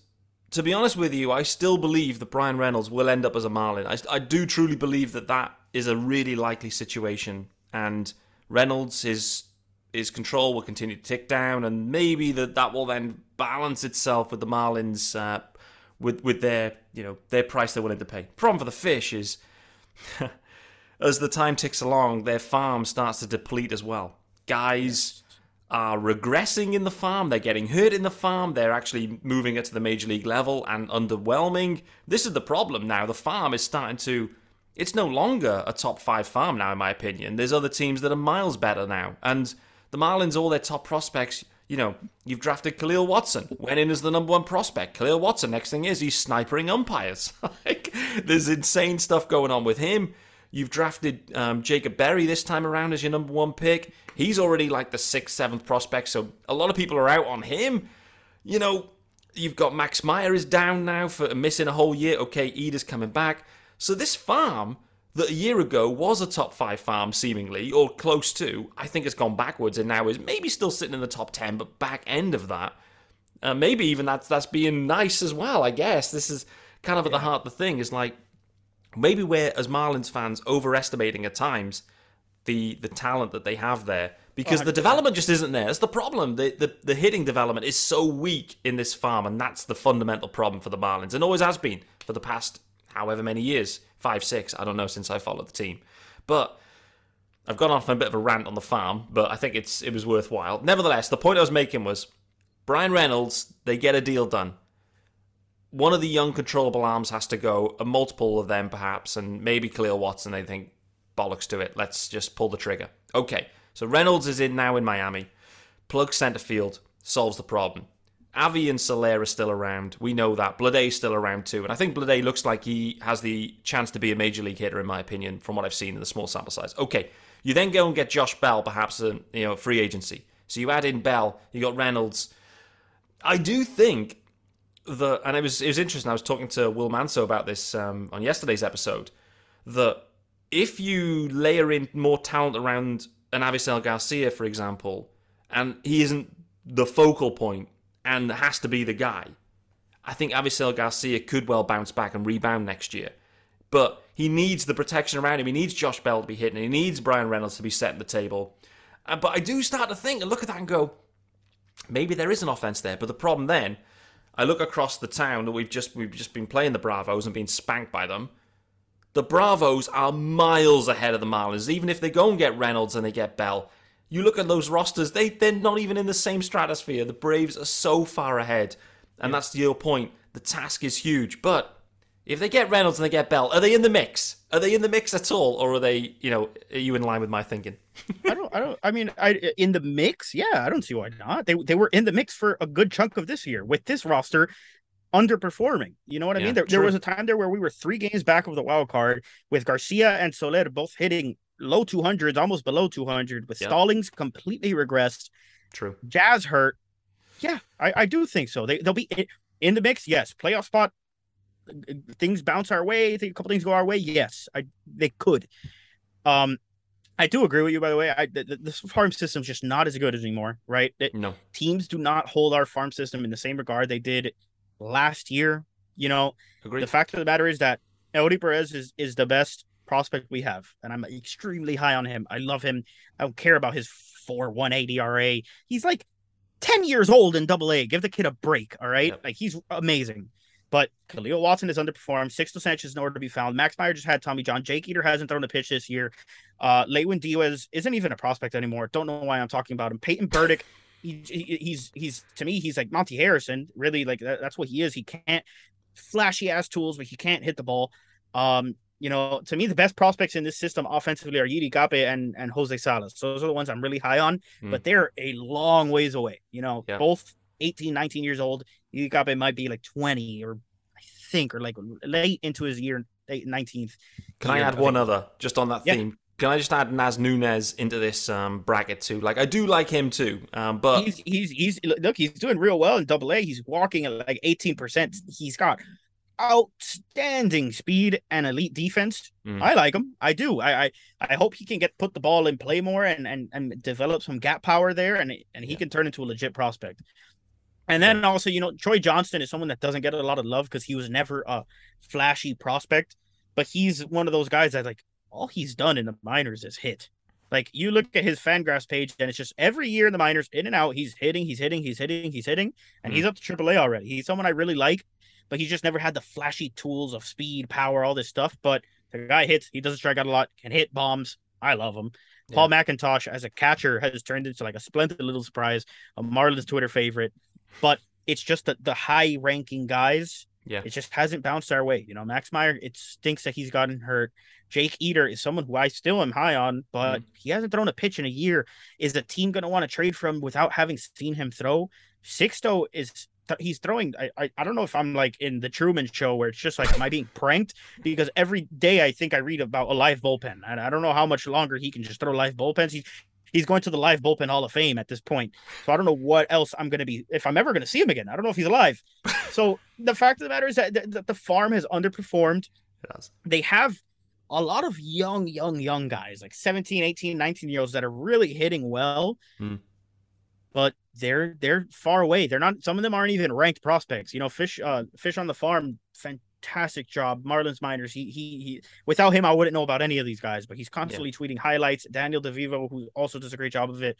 to be honest with you, I still believe that Bryan Reynolds will end up as a Marlin. I, I do truly believe that that is a really likely situation, and Reynolds his his control will continue to tick down, and maybe that that will then balance itself with the Marlins uh, with with their you know their price they're willing to pay. Problem for the fish is. as the time ticks along, their farm starts to deplete as well. Guys are regressing in the farm, they're getting hurt in the farm, they're actually moving it to the major league level and underwhelming. This is the problem now. The farm is starting to. It's no longer a top five farm now, in my opinion. There's other teams that are miles better now. And the Marlins, all their top prospects, you know, you've drafted Kahlil Watson, went in as the number one prospect. Kahlil Watson, next thing is he's snipering umpires. like, there's insane stuff going on with him. You've drafted um, Jacob Berry this time around as your number one pick. He's already like the sixth, seventh prospect, so a lot of people are out on him. You know, you've got Max Meyer is down now for missing a whole year. Okay, Eder's coming back. So this farm that a year ago was a top five farm, seemingly, or close to, I think it's gone backwards and now is maybe still sitting in the top 10, but back end of that. Uh, maybe even that's that's being nice as well, I guess. This is kind of at the heart of the thing is like maybe we're as Marlins fans overestimating at times the the talent that they have there because the development just isn't there. That's the problem. The, the the hitting development is so weak in this farm, and that's the fundamental problem for the Marlins, and always has been for the past however many years, five, six, I don't know, since I followed the team. But I've gone off on a bit of a rant on the farm, but I think it's it was worthwhile. Nevertheless, the point I was making was Bryan Reynolds, they get a deal done one of the young controllable arms has to go, a multiple of them perhaps, and maybe Kahlil Watson. They think bollocks to it. Let's just pull the trigger. Okay, so Reynolds is in now in Miami. Plug center field solves the problem. Avi and Soler are still around. We know that. Bleday is still around too. And I think Bleday looks like he has the chance to be a major league hitter, in my opinion, from what I've seen in the small sample size. Okay, you then go and get Josh Bell, perhaps a you know free agency. So you add in Bell, you got Reynolds. I do think the and it was it was interesting. I was talking to Will Manso about this um, on yesterday's episode. That if you layer in more talent around an Avisail Garcia, for example, and he isn't the focal point and has to be the guy, I think Avisail Garcia could well bounce back and rebound next year. But he needs the protection around him. He needs Josh Bell to be hitting. He needs Bryan Reynolds to be setting the table. Uh, but I do start to think and look at that and go, maybe there is an offense there. But the problem then I look across the town that we've just we've just been playing the Bravos and been spanked by them. The Bravos are miles ahead of the Marlins. Even if they go and get Reynolds and they get Bell, you look at those rosters; they they're not even in the same stratosphere. The Braves are so far ahead, and yeah. that's your point. The task is huge, but if they get Reynolds and they get Bell, are they in the mix? Are they in the mix at all, or are they? You know, are you in line with my thinking? I don't. I don't. I mean, I in the mix. Yeah, I don't see why not. They they were in the mix for a good chunk of this year with this roster underperforming. You know what I yeah, mean? There, there, was a time there where we were three games back of the wild card with Garcia and Soler both hitting low 200s, almost below 200, with yep. Stallings completely regressed. True. Jazz hurt. Yeah, I, I do think so. They they'll be in the mix. Yes, playoff spot things bounce our way, a couple things go our way, yes, I they could. Um, I do agree with you. By the way, I the, the farm system's just not as good as anymore, right? It, no, teams do not hold our farm system in the same regard they did last year. You know, Agreed. the fact of the matter is that Eury Perez is is the best prospect we have, and I'm extremely high on him. I love him. I don't care about his four one eight ERA. He's like ten years old in Double A. Give the kid a break. All right, yep. like he's amazing. But Kahlil Watson has underperformed. Sixto Sanchez is nowhere to be found. Max Meyer just had Tommy John. Jake Eder hasn't thrown a pitch this year. Uh, Lewin Diaz isn't even a prospect anymore. Don't know why I'm talking about him. Peyton Burdick, he, he, he's he's to me he's like Monte Harrison. Really, like that, that's what he is. He can't flashy ass tools, but he can't hit the ball. Um, you know, to me, the best prospects in this system offensively are Yiddi Cappe and, and Jose Salas. So those are the ones I'm really high on, mm. but they're a long ways away. You know, yeah. both 18, 19 years old. Igabe might be like 20 or I think, or like late into his year, 19th. Can year, I add I one other just on that yeah. theme? Can I just add Naz Nunez into this um, bracket too? Like I do like him too, um, but he's he's he's look he's doing real well in Double A. He's walking at like eighteen percent. He's got outstanding speed and elite defense. Mm. I like him. I do. I, I I hope he can get put the ball in play more and and and develop some gap power there, and and he Yeah. can turn into a legit prospect. And then also, you know, Troy Johnston is someone that doesn't get a lot of love because he was never a flashy prospect, but he's one of those guys that like all he's done in the minors is hit. Like you look at his Fangraphs page, and it's just every year in the minors, in and out, he's hitting, he's hitting, he's hitting, he's hitting, and he's mm. up to AAA already. He's someone I really like, but he's just never had the flashy tools of speed, power, all this stuff. But the guy hits, he doesn't strike out a lot, can hit bombs. I love him. Paul McIntosh as a catcher has turned into like a splendid little surprise, a Marlins Twitter favorite. But it's just the, the high ranking guys Yeah. it just hasn't bounced our way. You know, Max Meyer, it stinks that he's gotten hurt. Jake Eder is someone who I still am high on, but mm. he hasn't thrown a pitch in a year. Is the team going to want to trade from without having seen him throw? Sixto is he's throwing. I, I I don't know if I'm like in the Truman Show where it's just like, am I being pranked? Because every day I think I read about a live bullpen, and I don't know how much longer he can just throw live bullpens. He's he's going to the live bullpen Hall of Fame at this point. So I don't know what else I'm going to be if I'm ever going to see him again. I don't know if he's alive. So the fact of the matter is that the, the farm has underperformed. They have a lot of young, young, young guys, like 17, 18, 19 year olds that are really hitting well. Hmm. But they're they're far away. They're not some of them aren't even ranked prospects. You know, Fish uh Fish on the farm, fantastic job. Marlins minors. He he he without him, I wouldn't know about any of these guys, but he's constantly tweeting highlights. Daniel DeVivo, who also does a great job of it.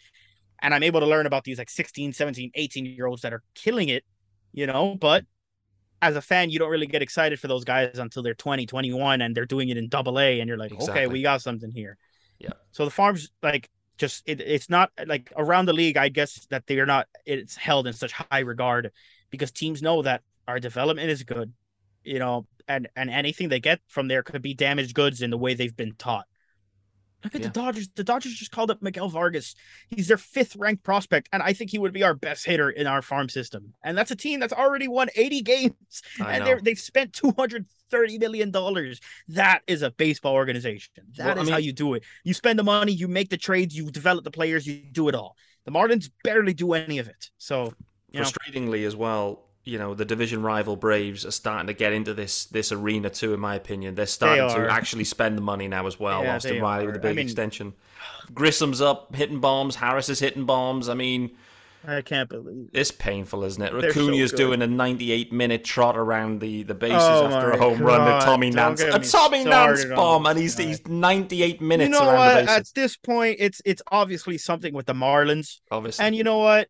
And I'm able to learn about these like 16, 17, 18 year olds that are killing it, you know, but as a fan, you don't really get excited for those guys until they're 20, 21 and they're doing it in double A and you're like, okay, we got something here. Yeah. So the farms like just it, it's not like around the league, I guess that they're not it's held in such high regard because teams know that our development is good, you know, and and anything they get from there could be damaged goods in the way they've been taught. Look at Yeah. the Dodgers. The Dodgers just called up Miguel Vargas. He's their fifth ranked prospect, and I think he would be our best hitter in our farm system. And that's a team that's already won 80 games, I and know. they've spent 230 million dollars. That is a baseball organization. That is Well, I how you do it. You spend the money, you make the trades, you develop the players, you do it all. The Marlins barely do any of it. So you know, Frustratingly as well, you know, the division rival Braves are starting to get into this this arena too. In my opinion, they're starting are. to actually spend the money now as well. Yeah, Austin they Riley with are. a big I mean- extension. Grissom's up hitting bombs. Harris is hitting bombs. I mean, I can't believe. it's painful, isn't it? They're so doing a 98 minute trot around the, the bases Oh after a home run God, to Tommy don't Nance. A uh, Tommy Nance bomb, and he's he's 98 minutes You know around what? the At this point, it's it's obviously something with the Marlins. obviously, And you know what?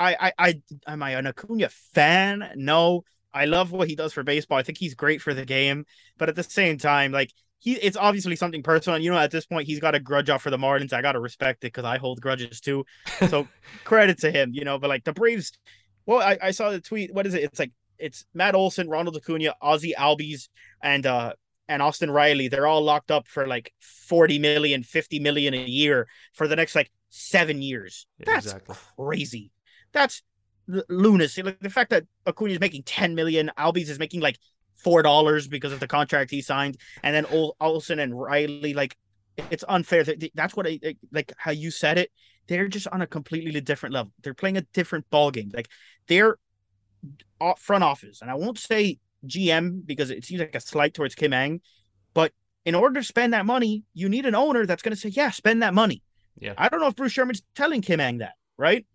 I I I am I an Acuna fan? No. I love what he does for baseball. I think he's great for the game, but at the same time, like he, it's obviously something personal. And you know, at this point, he's got a grudge off for the Marlins. I gotta respect it because I hold grudges too. So credit to him, you know. But like the Braves, well, I, I saw the tweet. What is it? It's like it's Matt Olson, Ronald Acuna, Ozzie Albies, and uh and Austin Riley. They're all locked up for like 40 million, 50 million a year for the next like seven years. That's exactly. crazy. That's lunacy. Like the fact that Acuna is making 10 million, Albies is making like four dollars because of the contract he signed, and then Ol- Olson and Riley, like it's unfair. That's what I I- like how you said it. They're just on a completely different level. They're playing a different ball game. Like they're front office, and I won't say GM because it seems like a slight towards Kim Ng, but in order to spend that money, you need an owner that's going to say, "Yeah, spend that money." Yeah. I don't know if Bruce Sherman's telling Kim Ng that, right?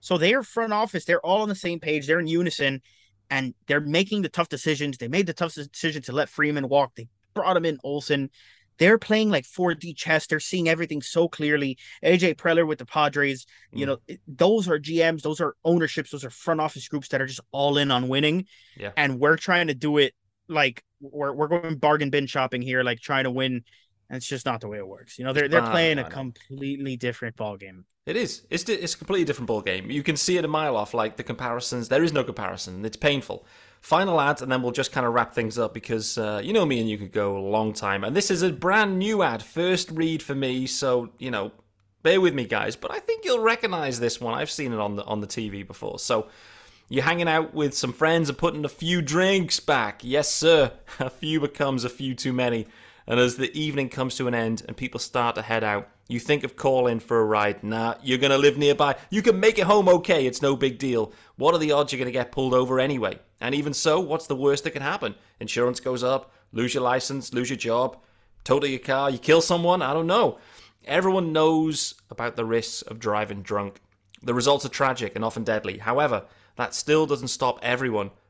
So their front office, they're all on the same page. They're in unison, and they're making the tough decisions. They made the tough decision to let Freeman walk. They brought him in Olson. They're playing like 4D chess. They're seeing everything so clearly. AJ Preller with the Padres, you Mm. know, those are GMs, those are ownerships, those are front office groups that are just all in on winning. Yeah. And we're trying to do it like we're we're going bargain bin shopping here, like trying to win. And it's just not the way it works. You know, they're they're Ah, playing a completely different ball game. It is. It's it's a completely different ball game. You can see it a mile off. Like the comparisons, there is no comparison. It's painful. Final ad, and then we'll just kind of wrap things up because uh, you know me and you could go a long time. And this is a brand new ad, first read for me. So you know, bear with me, guys. But I think you'll recognize this one. I've seen it on the on the TV before. So you're hanging out with some friends and putting a few drinks back. Yes, sir. A few becomes a few too many. And as the evening comes to an end and people start to head out, you think of calling for a ride. Nah, you're going to live nearby. You can make it home okay. It's no big deal. What are the odds you're going to get pulled over anyway? And even so, what's the worst that can happen? Insurance goes up, lose your license, lose your job, total your car, you kill someone. I don't know. Everyone knows about the risks of driving drunk. The results are tragic and often deadly. However, that still doesn't stop everyone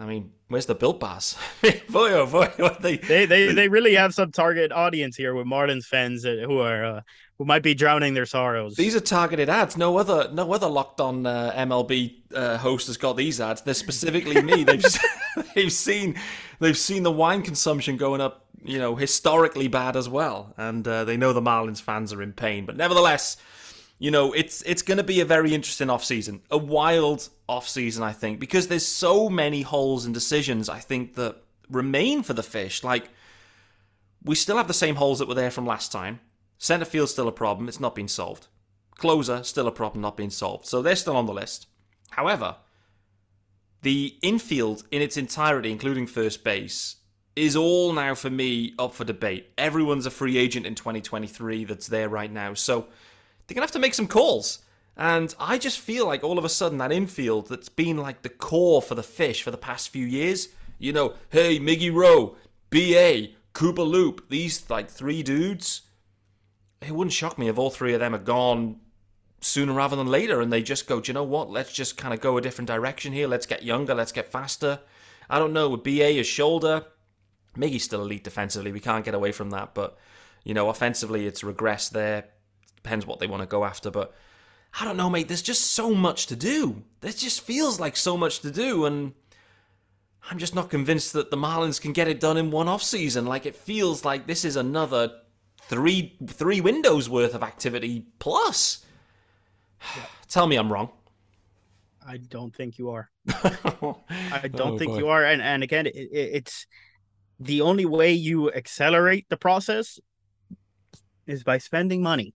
I mean, where's the built bars? boy, oh boy, what they they they they really have some target audience here with Marlins fans who are uh, who might be drowning their sorrows. These are targeted ads. No other no other locked on uh, MLB uh, host has got these ads. They're specifically me. They've they've seen they've seen the wine consumption going up, you know, historically bad as well, and uh, they know the Marlins fans are in pain. But nevertheless you know, it's it's going to be a very interesting off season, a wild off season, I think, because there's so many holes and decisions I think that remain for the fish. Like we still have the same holes that were there from last time. Center field's still a problem; it's not been solved. Closer still a problem, not being solved. So they're still on the list. However, the infield in its entirety, including first base, is all now for me up for debate. Everyone's a free agent in 2023 that's there right now. So they're going to have to make some calls. And I just feel like all of a sudden that infield that's been like the core for the fish for the past few years, you know, hey, Miggy Ro, BA, Cooper Loop, these like three dudes, it wouldn't shock me if all three of them are gone sooner rather than later and they just go, do you know what, let's just kind of go a different direction here. Let's get younger, let's get faster. I don't know, with BA, his shoulder, Miggy's still elite defensively. We can't get away from that. But, you know, offensively, it's regressed there depends what they want to go after. But I don't know, mate. There's just so much to do. There just feels like so much to do, and I'm just not convinced that the Marlins can get it done in one off season. Like it feels like this is another three three windows worth of activity plus. Yeah. Tell me I'm wrong. I don't think you are. I don't oh, think boy. you are. And and again, it, it, it's the only way you accelerate the process is by spending money.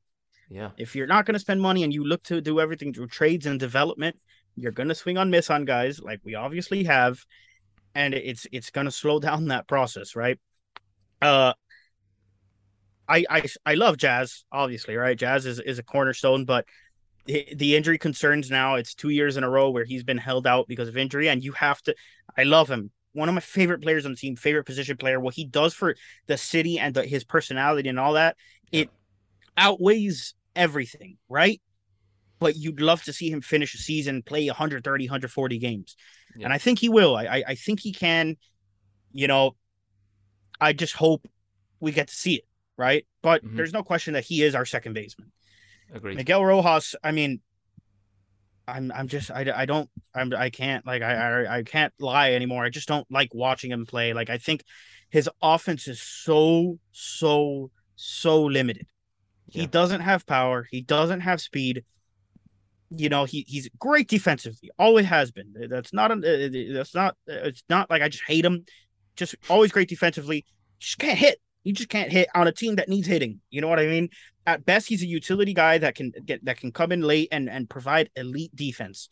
Yeah. If you're not going to spend money and you look to do everything through trades and development, you're going to swing on miss on guys like we obviously have, and it's it's going to slow down that process, right? Uh, I I I love Jazz, obviously, right? Jazz is is a cornerstone, but the injury concerns now. It's two years in a row where he's been held out because of injury, and you have to. I love him. One of my favorite players on the team, favorite position player. What he does for the city and the, his personality and all that, it outweighs everything, right? But you'd love to see him finish a season, play 130, 140 games. Yeah. And I think he will. I, I, I think he can. You know, I just hope we get to see it, right? But mm-hmm. there's no question that he is our second baseman. Agreed. Miguel Rojas, I mean, I'm I'm just I, I don't I'm I can't like I, I I can't lie anymore. I just don't like watching him play. Like I think his offense is so so so limited. He yeah. doesn't have power. He doesn't have speed. You know, he he's great defensively. Always has been. That's not a, uh, uh, that's not uh, it's not like I just hate him. Just always great defensively. Just can't hit. He just can't hit on a team that needs hitting. You know what I mean? At best, he's a utility guy that can get that can come in late and and provide elite defense.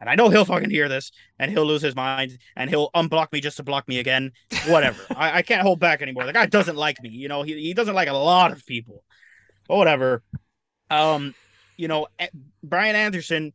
And I know he'll fucking hear this and he'll lose his mind and he'll unblock me just to block me again. Whatever. I, I, can't hold back anymore. The guy doesn't like me. You know, he, he doesn't like a lot of people or whatever. Um, you know, eh, Brian Anderson.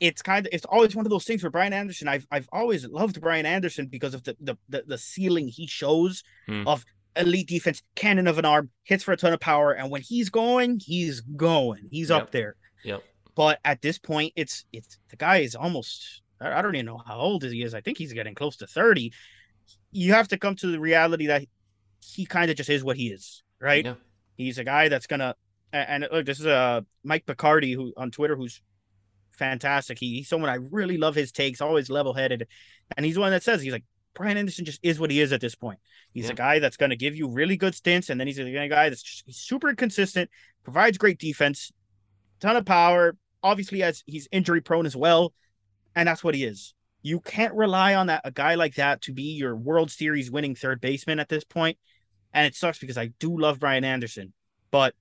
It's kind of it's always one of those things for Brian Anderson. I've I've always loved Brian Anderson because of the the the, the ceiling he shows hmm. of elite defense, cannon of an arm, hits for a ton of power, and when he's going, he's going. He's yep. up there. Yep. But at this point, it's it's the guy is almost I don't even know how old he is. I think he's getting close to 30. You have to come to the reality that he kind of just is what he is, right? Yeah. He's a guy that's gonna and look, this is uh Mike Picardi who on Twitter who's fantastic. He, he's someone I really love his takes, always level headed, and he's the one that says he's like Brian Anderson just is what he is at this point. He's yeah. a guy that's going to give you really good stints, and then he's a guy that's just super consistent, provides great defense, ton of power, obviously as he's injury prone as well, and that's what he is. You can't rely on that a guy like that to be your World Series winning third baseman at this point. And it sucks because I do love Brian Anderson, but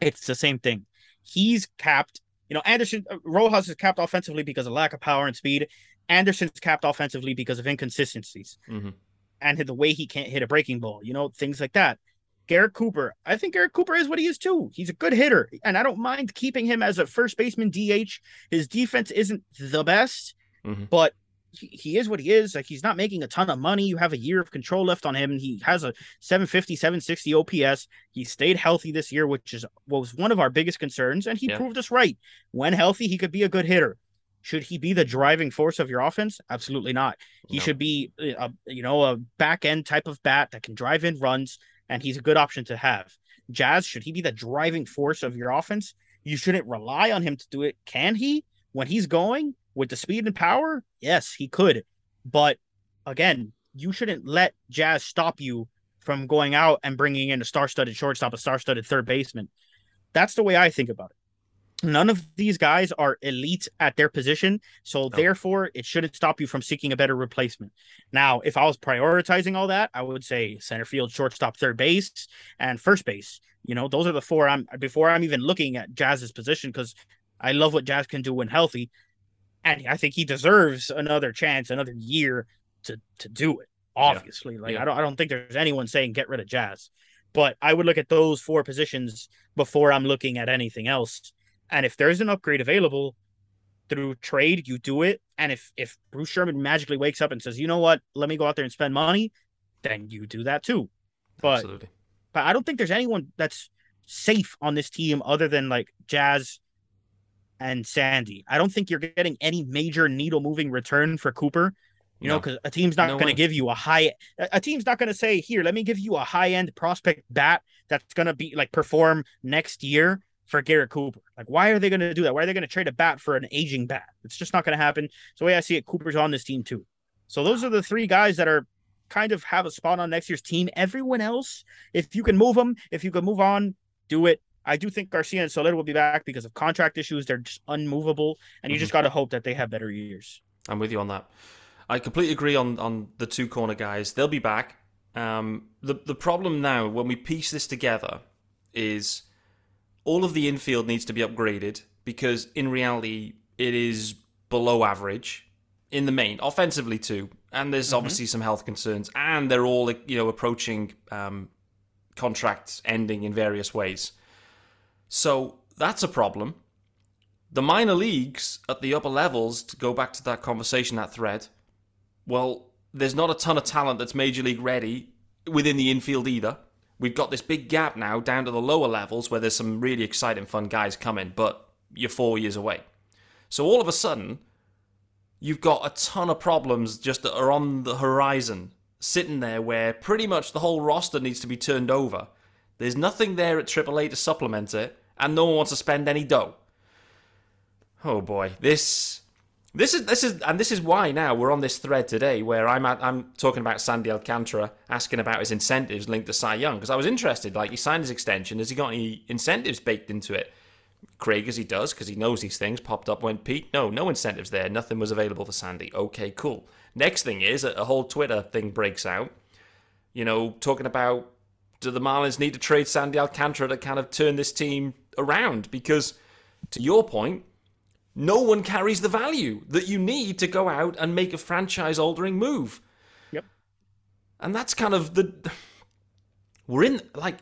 it's the same thing. He's capped. You know, Anderson uh, Rojas is capped offensively because of lack of power and speed. Anderson's capped offensively because of inconsistencies Mhm. and the way he can't hit a breaking ball. You know, things like that. Garrett Cooper, I think Garrett Cooper is what he is too. He's a good hitter, and I don't mind keeping him as a first baseman DH. His defense isn't the best, Mhm. but he, he is what he is. Like he's not making a ton of money. You have a year of control left on him, and he has a 750, 760 OPS. He stayed healthy this year, which is was one of our biggest concerns, and he Yeah. proved us right. When healthy, he could be a good hitter. Should he be the driving force of your offense? Absolutely not. He No. should be eh, a you know a back end type of bat that can drive in runs, and he's a good option to have. Jazz, should he be the driving force of your offense? You shouldn't rely on him to do it. Can he when he's going with the speed and power? Yes, he could. But again, you shouldn't let Jazz stop you from going out and bringing in a star-studded shortstop, a star-studded third baseman. That's the way I think about it. None of these guys are elite at their position, so therefore it shouldn't stop you from seeking a better replacement. Now, if I was prioritizing all that, I would say center field, shortstop, third base, and first base. You know, those are the four I'm before I'm even looking at Jazz's position because I love what Jazz can do when healthy, and I think he deserves another chance, another year to to do it. Obviously, like Yeah. I don't I don't think there's anyone saying get rid of Jazz, but I would look at those four positions before I'm looking at anything else. And if there's an upgrade available through trade, you do it. And if if Bruce Sherman magically wakes up and says, you know what, let me go out there and spend money, then you do that too. But Absolutely. but I don't think there's anyone that's safe on this team other than like Jazz and Sandy. I don't think you're getting any major needle moving return for Cooper. You know, No. because a team's not No going to give you a high. A a team's not going to say, "Here, let me give you a high end prospect bat that's going to be like perform next year for Garrett Cooper." Like, why are they going to do that? Why are they going to trade a bat for an aging bat? It's just not going to happen. So the way I see it, Cooper's on this team too. So those are the three guys that are kind of have a spot on next year's team. Everyone else, if you can move them, if you can move on, do it. I do think Garcia and Soler will be back because of contract issues. They're just unmovable, and you Mhm. just got to hope that they have better years. I'm with you on that. I completely agree on on the two corner guys. They'll be back. Um, the the problem now when we piece this together is all of the infield needs to be upgraded because in reality it is below average in the main offensively too, and there's Mhm. obviously some health concerns, and they're all you know approaching um, contracts ending in various ways. So that's a problem. The minor leagues at the upper levels, to go back to that conversation, that thread, well, there's not a ton of talent that's major league ready within the infield either. We've got this big gap now down to the lower levels where there's some really exciting, fun guys coming, but you're four years away. So all of a sudden, you've got a ton of problems just that are on the horizon, sitting there where pretty much the whole roster needs to be turned over. There's nothing there at AAA to supplement it, and no one wants to spend any dough. Oh boy, this this is this is and this is why now we're on this thread today where I'm at, I'm talking about Sandy Alcantara asking about his incentives linked to Cy Young because I was interested. Like he signed his extension, has he got any incentives baked into it? Craig, as he does, because he knows these things, popped up when Pete, no, no incentives there. Nothing was available for Sandy. Okay, cool. Next thing is a whole Twitter thing breaks out. You know, talking about do the Marlins need to trade Sandy Alcantara to kind of turn this team around? Because to your point, no one carries the value that you need to go out and make a franchise altering move. Yep. And that's kind of the. We're in, like,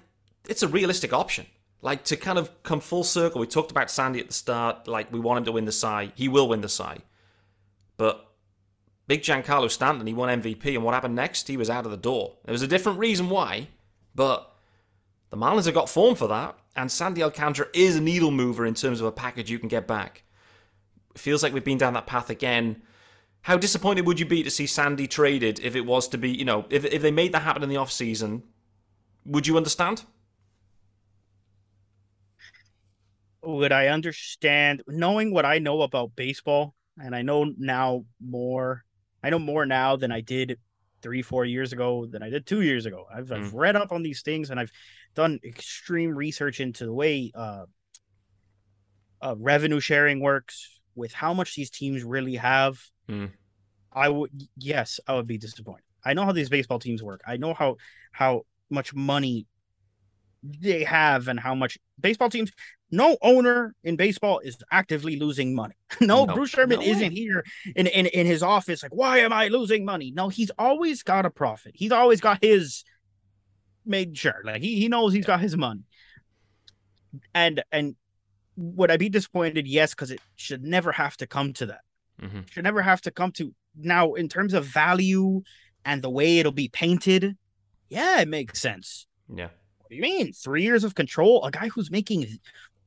it's a realistic option. Like, to kind of come full circle, we talked about Sandy at the start. Like, we want him to win the Cy. He will win the Cy. But big Giancarlo Stanton, he won MVP. And what happened next? He was out of the door. There was a different reason why. But the Marlins have got form for that. And Sandy Alcantara is a needle mover in terms of a package you can get back it feels like we've been down that path again. How disappointed would you be to see Sandy traded if it was to be, you know, if, if they made that happen in the off season? Would you understand? Would I understand knowing what I know about baseball, and I know now more. I know more now than I did three, four years ago than I did two years ago. I've, I've read up on these things and I've done extreme research into the way uh, uh, revenue sharing works, with how much these teams really have, Mm. I would yes, I would be disappointed. I know how these baseball teams work. I know how how much money they have and how much baseball teams no owner in baseball is actively losing money. no, No, Bruce Sherman no isn't here in, in in his office like why am I losing money? No, he's always got a profit. He's always got his made sure. Like he, he knows he's got his money. And and would I be disappointed? Yes, because it should never have to come to that Mhm. should never have to come to now in terms of value and the way it'll be painted yeah it makes sense Yeah. You mean three years of control a guy who's making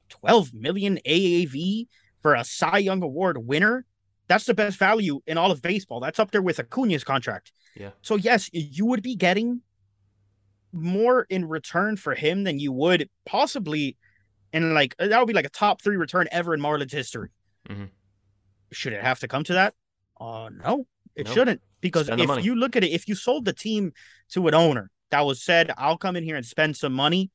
12 million aav for a cy young award winner that's the best value in all of baseball that's up there with acuna's contract Yeah. so yes you would be getting more in return for him than you would possibly and like that would be like a top three return ever in marlins history Mhm. should it have to come to that? Uh no, it No. shouldn't. Because Spend if you look at it, if you sold the team to an owner that was said, I'll come in here and spend some money,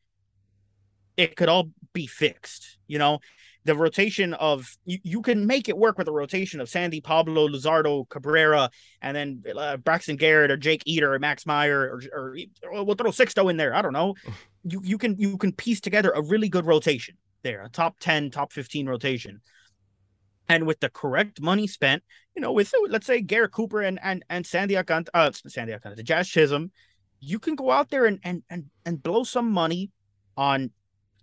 it could all be fixed. You know, the rotation of you, you can make it work with the rotation of Sandy, Pablo, Luzardo, Cabrera, and then uh, Braxton Garrett or Jake Eder or Max Meyer or, or, or we'll throw Sixto in there. I don't know. You you can you can piece together a really good rotation there, a top 10, top 15 rotation. And with the correct money spent, you know, with let's say Garrett Cooper and and and Sandy Alcant- uh Sandy Alcantara, Jazz Chisholm, you can go out there and and and and blow some money on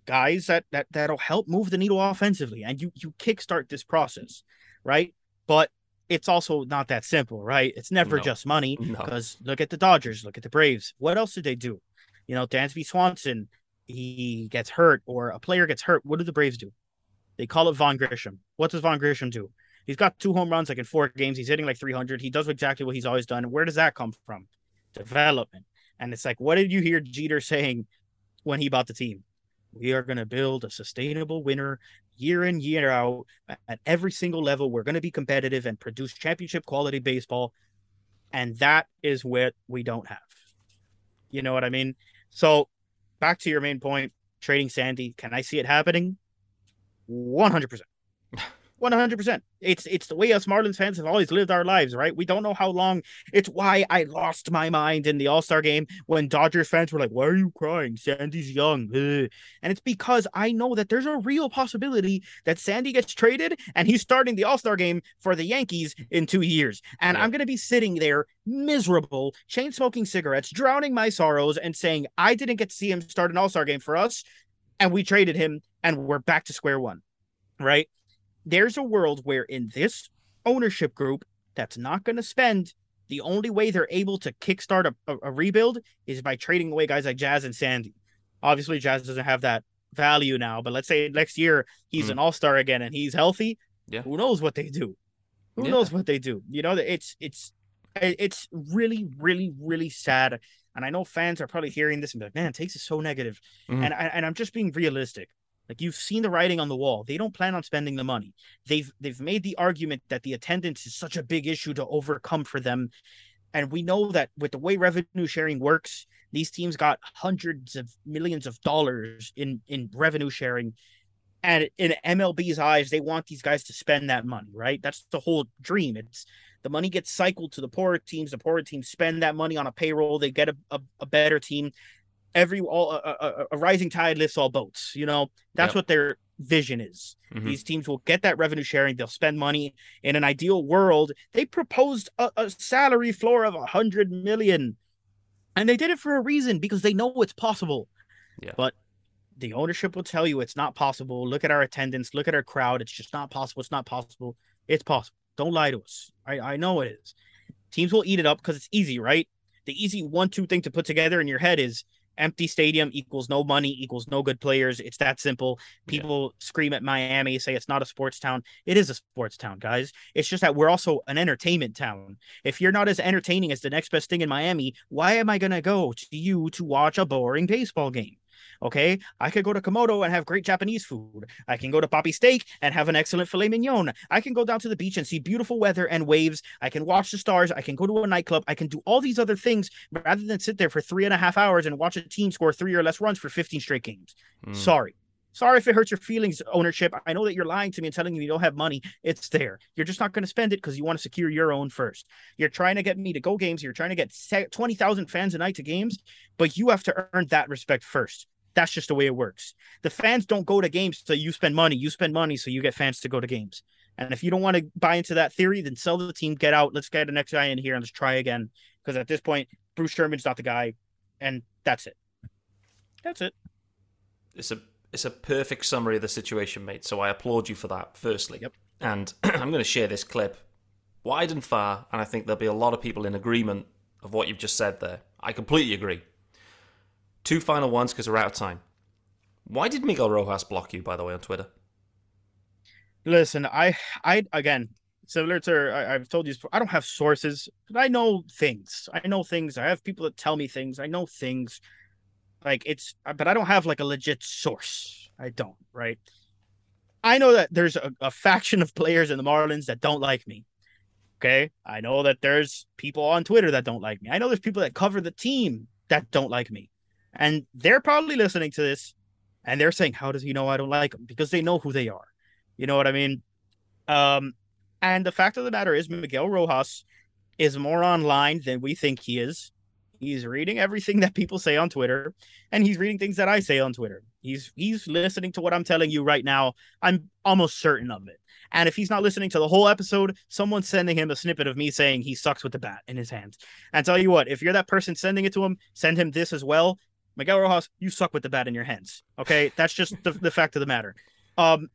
guys that that that'll help move the needle offensively, and you you kickstart this process, right? But it's also not that simple, right? It's never No. just money No. because look at the Dodgers, look at the Braves. What else did they do? You know, Dansby Swanson, he gets hurt or a player gets hurt. What do the Braves do? They call it Vaughn Grissom. What does Vaughn Grissom do? He's got two home runs like in four games. He's hitting like 300. He does exactly what he's always done. Where does that come from? Development. And it's like, what did you hear Jeter saying when he bought the team? We are going to build a sustainable winner year in, year out at every single level. We're going to be competitive and produce championship quality baseball. And that is what we don't have. You know what I mean? So back to your main point, trading Sandy. Can I see it happening? 100%. 100%. It's it's the way us Marlins fans have always lived our lives, right? We don't know how long. It's why I lost my mind in the All-Star game when Dodgers fans were like, "Why are you crying? Sandy's young." Ugh. And it's because I know that there's a real possibility that Sandy gets traded and he's starting the All-Star game for the Yankees in 2 years. And Yeah. I'm going to be sitting there miserable, chain smoking cigarettes, drowning my sorrows and saying, "I didn't get to see him start an All-Star game for us." And we traded him and we're back to square one. Right? There's a world where in this ownership group that's not going to spend the only way they're able to kickstart a, a, a rebuild is by trading away guys like Jazz and Sandy. Obviously, Jazz doesn't have that value now, but let's say next year he's Mhm. an all star again and he's healthy. Yeah. Who knows what they do? Who Yeah. knows what they do? You know, it's it's it's really, really, really sad. And I know fans are probably hearing this and be like, man, takes is so negative. Mhm. And I, and I'm just being realistic. Like you've seen the writing on the wall. They don't plan on spending the money. They've they've made the argument that the attendance is such a big issue to overcome for them. And we know that with the way revenue sharing works, these teams got hundreds of millions of dollars in in revenue sharing. And in MLB's eyes, they want these guys to spend that money, right? That's the whole dream. It's the money gets cycled to the poorer teams. The poorer teams spend that money on a payroll. They get a, a, a better team. Every all a, a, a rising tide lifts all boats. You know that's Yep. what their vision is. Mhm. These teams will get that revenue sharing. They'll spend money. In an ideal world, they proposed a, a salary floor of a hundred million, and they did it for a reason because they know it's possible. Yeah. But the ownership will tell you it's not possible. Look at our attendance. Look at our crowd. It's just not possible. It's not possible. It's possible. Don't lie to us. I, I know it is. Teams will eat it up because it's easy, right? The easy one two thing to put together in your head is empty stadium equals no money equals no good players. It's that simple. Yeah. People scream at Miami, say it's not a sports town. It is a sports town, guys. It's just that we're also an entertainment town. If you're not as entertaining as the next best thing in Miami, why am I going to go to you to watch a boring baseball game? Okay, I could go to Komodo and have great Japanese food. I can go to Papi Steak and have an excellent filet mignon. I can go down to the beach and see beautiful weather and waves. I can watch the stars. I can go to a nightclub. I can do all these other things rather than sit there for three and a half hours and watch a team score three or less runs for 15 straight games. Mm. Sorry. Sorry if it hurts your feelings, ownership. I know that you're lying to me and telling me you don't have money. It's there. You're just not going to spend it because you want to secure your own first. You're trying to get me to go games. You're trying to get 20,000 fans a night to games, but you have to earn that respect first. That's just the way it works. The fans don't go to games so you spend money. You spend money so you get fans to go to games. And if you don't want to buy into that theory, then sell the team, get out. Let's get the next guy in here and let's try again. Because at this point, Bruce Sherman's not the guy, and that's it. That's it. It's a it's a perfect summary of the situation, mate. So I applaud you for that. Firstly, yep. And I'm going to share this clip wide and far, and I think there'll be a lot of people in agreement of what you've just said there. I completely agree. Two final ones because we're out of time. Why did Miguel Rojas block you, by the way, on Twitter? Listen, I, I again, similar to I, have told you, before, I don't have sources, but I know things. I know things. I have people that tell me things. I know things. Like it's, but I don't have like a legit source. I don't, right? I know that there's a, a faction of players in the Marlins that don't like me. Okay. I know that there's people on Twitter that don't like me. I know there's people that cover the team that don't like me. And they're probably listening to this and they're saying, How does he know I don't like him? Because they know who they are. You know what I mean? Um, and the fact of the matter is, Miguel Rojas is more online than we think he is. He's reading everything that people say on Twitter, and he's reading things that I say on Twitter. He's he's listening to what I'm telling you right now. I'm almost certain of it. And if he's not listening to the whole episode, someone's sending him a snippet of me saying he sucks with the bat in his hands. And tell you what, if you're that person sending it to him, send him this as well. Miguel Rojas, you suck with the bat in your hands. Okay, that's just the, the fact of the matter. Um,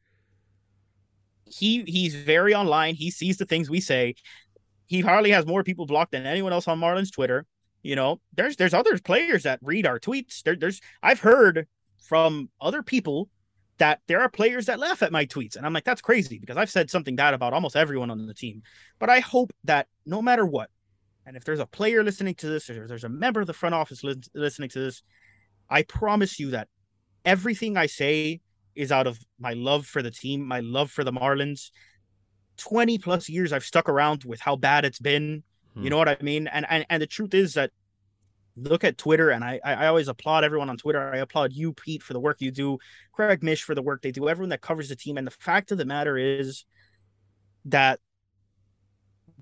he he's very online. He sees the things we say. He hardly has more people blocked than anyone else on Marlins Twitter. You know, there's there's other players that read our tweets. There, there's I've heard from other people that there are players that laugh at my tweets, and I'm like, that's crazy because I've said something bad about almost everyone on the team. But I hope that no matter what, and if there's a player listening to this, or there's a member of the front office li- listening to this, I promise you that everything I say is out of my love for the team, my love for the Marlins. 20 plus years I've stuck around with how bad it's been. Hmm. You know what I mean? And, and and the truth is that look at Twitter, and I I always applaud everyone on Twitter. I applaud you, Pete, for the work you do, Craig Mish for the work they do, everyone that covers the team. And the fact of the matter is that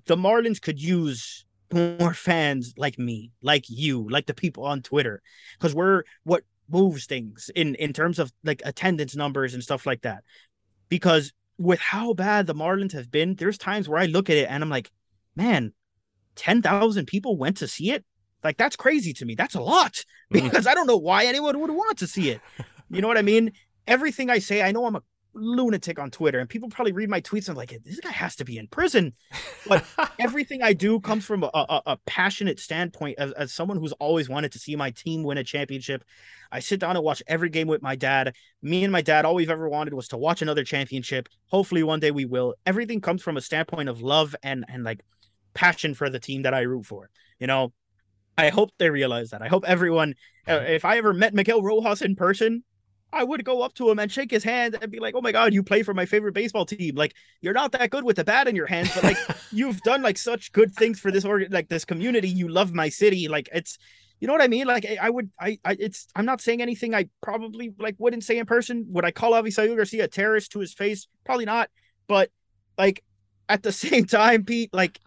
the Marlins could use more fans like me, like you, like the people on Twitter, because we're what moves things in in terms of like attendance numbers and stuff like that. Because with how bad the Marlins have been, there's times where I look at it and I'm like, man, 10,000 people went to see it. Like that's crazy to me. That's a lot mm-hmm. because I don't know why anyone would want to see it. You know what I mean? Everything I say, I know I'm a lunatic on Twitter, and people probably read my tweets and like, this guy has to be in prison. But everything I do comes from a, a, a passionate standpoint as, as someone who's always wanted to see my team win a championship. I sit down and watch every game with my dad. Me and my dad, all we've ever wanted was to watch another championship. Hopefully, one day we will. Everything comes from a standpoint of love and and like passion for the team that I root for. You know, I hope they realize that. I hope everyone, uh, if I ever met Miguel Rojas in person, I would go up to him and shake his hand and be like, "Oh my god, you play for my favorite baseball team. Like, you're not that good with the bat in your hands, but like, you've done like such good things for this org, like this community. You love my city. Like, it's, you know what I mean? Like, I would, I, I, it's, I'm not saying anything I probably like wouldn't say in person. Would I call Avisail Garcia a terrorist to his face? Probably not. But like, at the same time, Pete, like,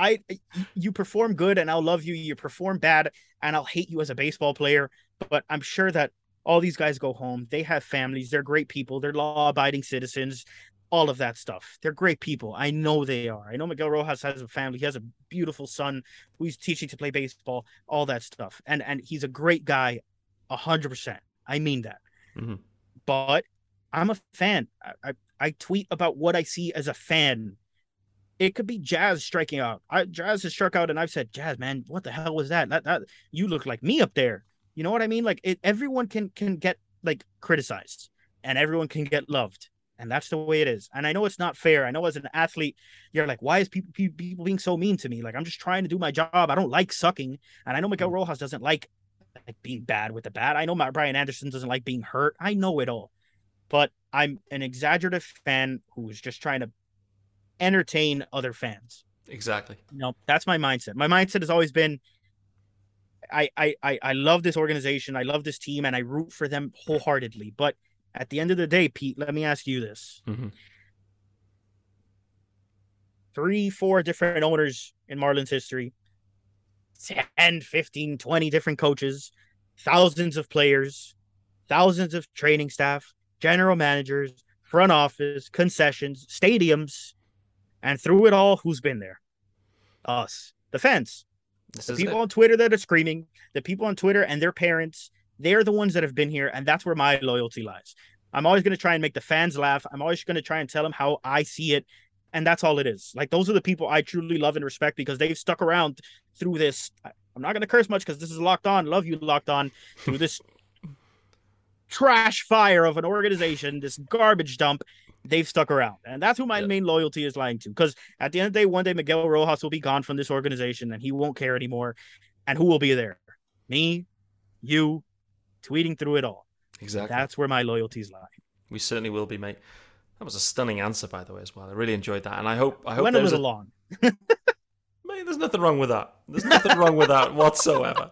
I, you perform good and I'll love you. You perform bad and I'll hate you as a baseball player. But I'm sure that all these guys go home. They have families. They're great people. They're law abiding citizens. All of that stuff. They're great people. I know they are. I know Miguel Rojas has a family. He has a beautiful son who he's teaching to play baseball. All that stuff. And and he's a great guy, a hundred percent. I mean that. Mm-hmm. But I'm a fan. I, I I tweet about what I see as a fan. It could be Jazz striking out. I, Jazz has struck out, and I've said, Jazz, man, what the hell was that? That that you look like me up there. You know what I mean? Like it, everyone can can get like criticized and everyone can get loved. And that's the way it is. And I know it's not fair. I know as an athlete, you're like, why is people people being so mean to me? Like I'm just trying to do my job. I don't like sucking. And I know Miguel mm. Rojas doesn't like like being bad with the bat. I know my Brian Anderson doesn't like being hurt. I know it all. But I'm an exaggerative fan who's just trying to entertain other fans. Exactly. You know, that's my mindset. My mindset has always been I, I I I love this organization. I love this team, and I root for them wholeheartedly. But At the end of the day, Pete, let me ask you this. Mm-hmm. Three, four different owners in Marlins history, 10, 15, 20 different coaches, thousands of players, thousands of training staff, general managers, front office, concessions, stadiums, and through it all, who's been there? Us, the fans. This The people it. on Twitter that are screaming, the people on Twitter and their parents, they're the ones that have been here, and that's where my loyalty lies. I'm always going to try and make the fans laugh. I'm always going to try and tell them how I see it, and that's all it is. Like those are the people I truly love and respect because they've stuck around through this. I'm not going to curse much because this is locked on. Love you, locked on through this trash fire of an organization, this garbage dump. They've stuck around, and that's who my Yeah. main loyalty is lying to. Because at the end of the day, one day Miguel Rojas will be gone from this organization, and he won't care anymore. And who will be there? Me, you, tweeting through it all. Exactly. That's where my loyalties lie. We certainly will be, mate. That was a stunning answer, by the way, as well. I really enjoyed that, and I hope I hope Went a there's little a, long. mate. There's nothing wrong with that. There's nothing wrong with that whatsoever.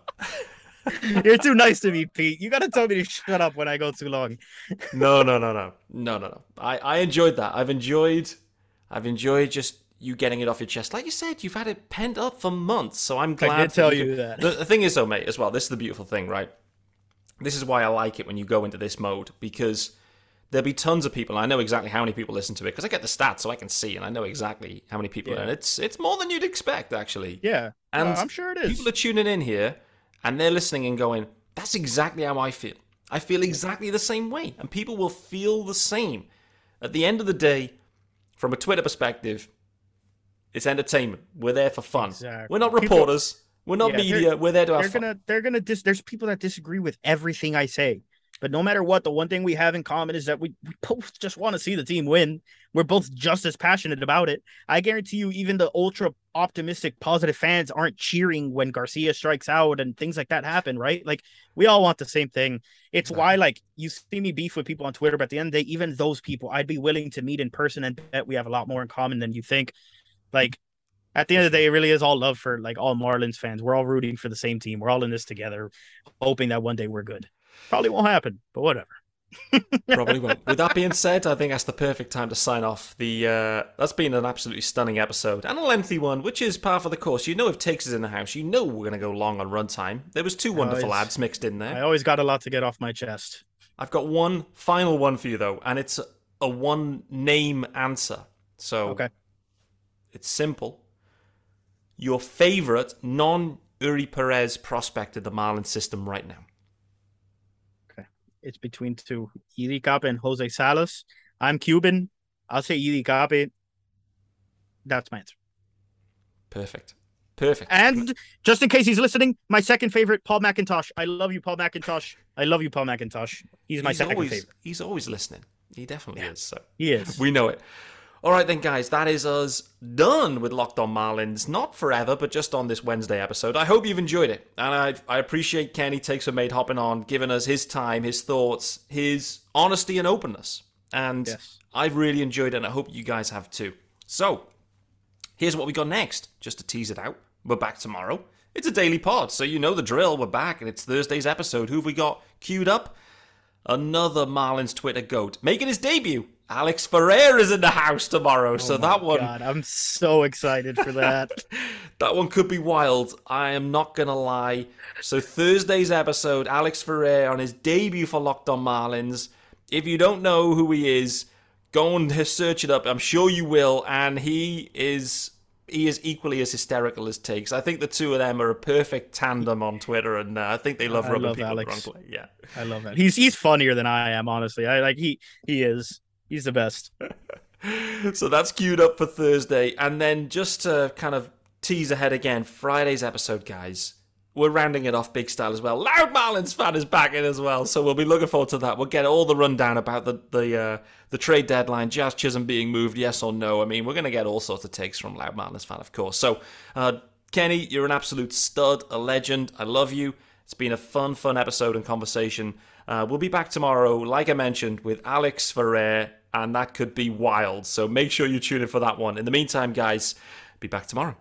You're too nice to me, Pete. You gotta tell me to shut up when I go too long. No, no, no, no, no, no, no. I I enjoyed that. I've enjoyed, I've enjoyed just you getting it off your chest. Like you said, you've had it pent up for months, so I'm glad. I did tell could- you that. The, the thing is, though, mate, as well, this is the beautiful thing, right? This is why I like it when you go into this mode because there'll be tons of people. I know exactly how many people listen to it because I get the stats, so I can see, and I know exactly how many people. Yeah. And it's it's more than you'd expect, actually. Yeah, And uh, I'm sure it is. People are tuning in here, and they're listening and going, "That's exactly how I feel. I feel exactly the same way." And people will feel the same. At the end of the day, from a Twitter perspective, it's entertainment. We're there for fun. Exactly. We're not People- reporters. We're not Yeah, media. We're there to have they're fun. gonna they're gonna dis there's people that disagree with everything I say. But no matter what, the one thing we have in common is that we, we both just want to see the team win. We're both just as passionate about it. I guarantee you, even the ultra optimistic, positive fans aren't cheering when Garcia strikes out and things like that happen, right? Like we all want the same thing. It's why, like, you see me beef with people on Twitter, but at the end of the day, even those people, I'd be willing to meet in person and bet we have a lot more in common than you think. Like, at the end of the day, it really is all love for like all Marlins fans. We're all rooting for the same team. We're all in this together, hoping that one day we're good. Probably won't happen, but whatever. Probably won't. With that being said, I think that's the perfect time to sign off. The uh, that's been an absolutely stunning episode and a lengthy one, which is par for the course. You know, if takes is in the house, you know we're going to go long on runtime. There was two wonderful it's- ads mixed in there. I always got a lot to get off my chest. I've got one final one for you though, and it's a, a one name answer. So Okay. it's simple. Your favorite non Eury Perez prospect of the Marlins system right now. It's between two, Yiddi Cappe and Jose Salas. I'm Cuban. I'll say Yiddi Cappe. That's my answer. Perfect. Perfect. And just in case he's listening, my second favorite, Paul McIntosh. I love you, Paul McIntosh. I love you, Paul McIntosh. He's my he's second always, favorite. He's always listening. He definitely is. So He is. we know it. All right, then, guys, that is us done with Locked On Marlins. Not forever, but just on this Wednesday episode. I hope you've enjoyed it. And I, I appreciate Kenny Takes a Mate hopping on, giving us his time, his thoughts, his honesty and openness. And Yes. I've really enjoyed it, and I hope you guys have too. So, here's what we got next. Just to tease it out, we're back tomorrow. It's a daily pod, so you know the drill. We're back, and it's Thursday's episode. Who have we got queued up? Another Marlins Twitter goat making his debut. Alex Ferrer is in the house tomorrow, so Oh my that one God, I'm so excited for that. that one could be wild. I am not gonna lie. So Thursday's episode, Alex Ferrer on his debut for Locked On Marlins. If you don't know who he is, go and search it up. I'm sure you will, and he is he is equally as hysterical as takes. I think the two of them are a perfect tandem on Twitter, and uh, I think they love rubbing love people Alex. the wrong way. Yeah. I love that. He's he's funnier than I am, honestly. I like he he is. He's the best. so that's queued up for Thursday. And then just to kind of tease ahead again, Friday's episode, guys. We're rounding it off big style as well. Loud Marlins fan is back in as well, so we'll be looking forward to that. We'll get all the rundown about the the uh, the trade deadline, Jazz Chisholm being moved, yes or no. I mean, we're going to get all sorts of takes from Loud Marlins fan, of course. So, uh, Kenny, you're an absolute stud, a legend. I love you. It's been a fun, fun episode and conversation. Uh, we'll be back tomorrow, like I mentioned, with Alex Ferrer, and that could be wild. So make sure you tune in for that one. In the meantime, guys, be back tomorrow.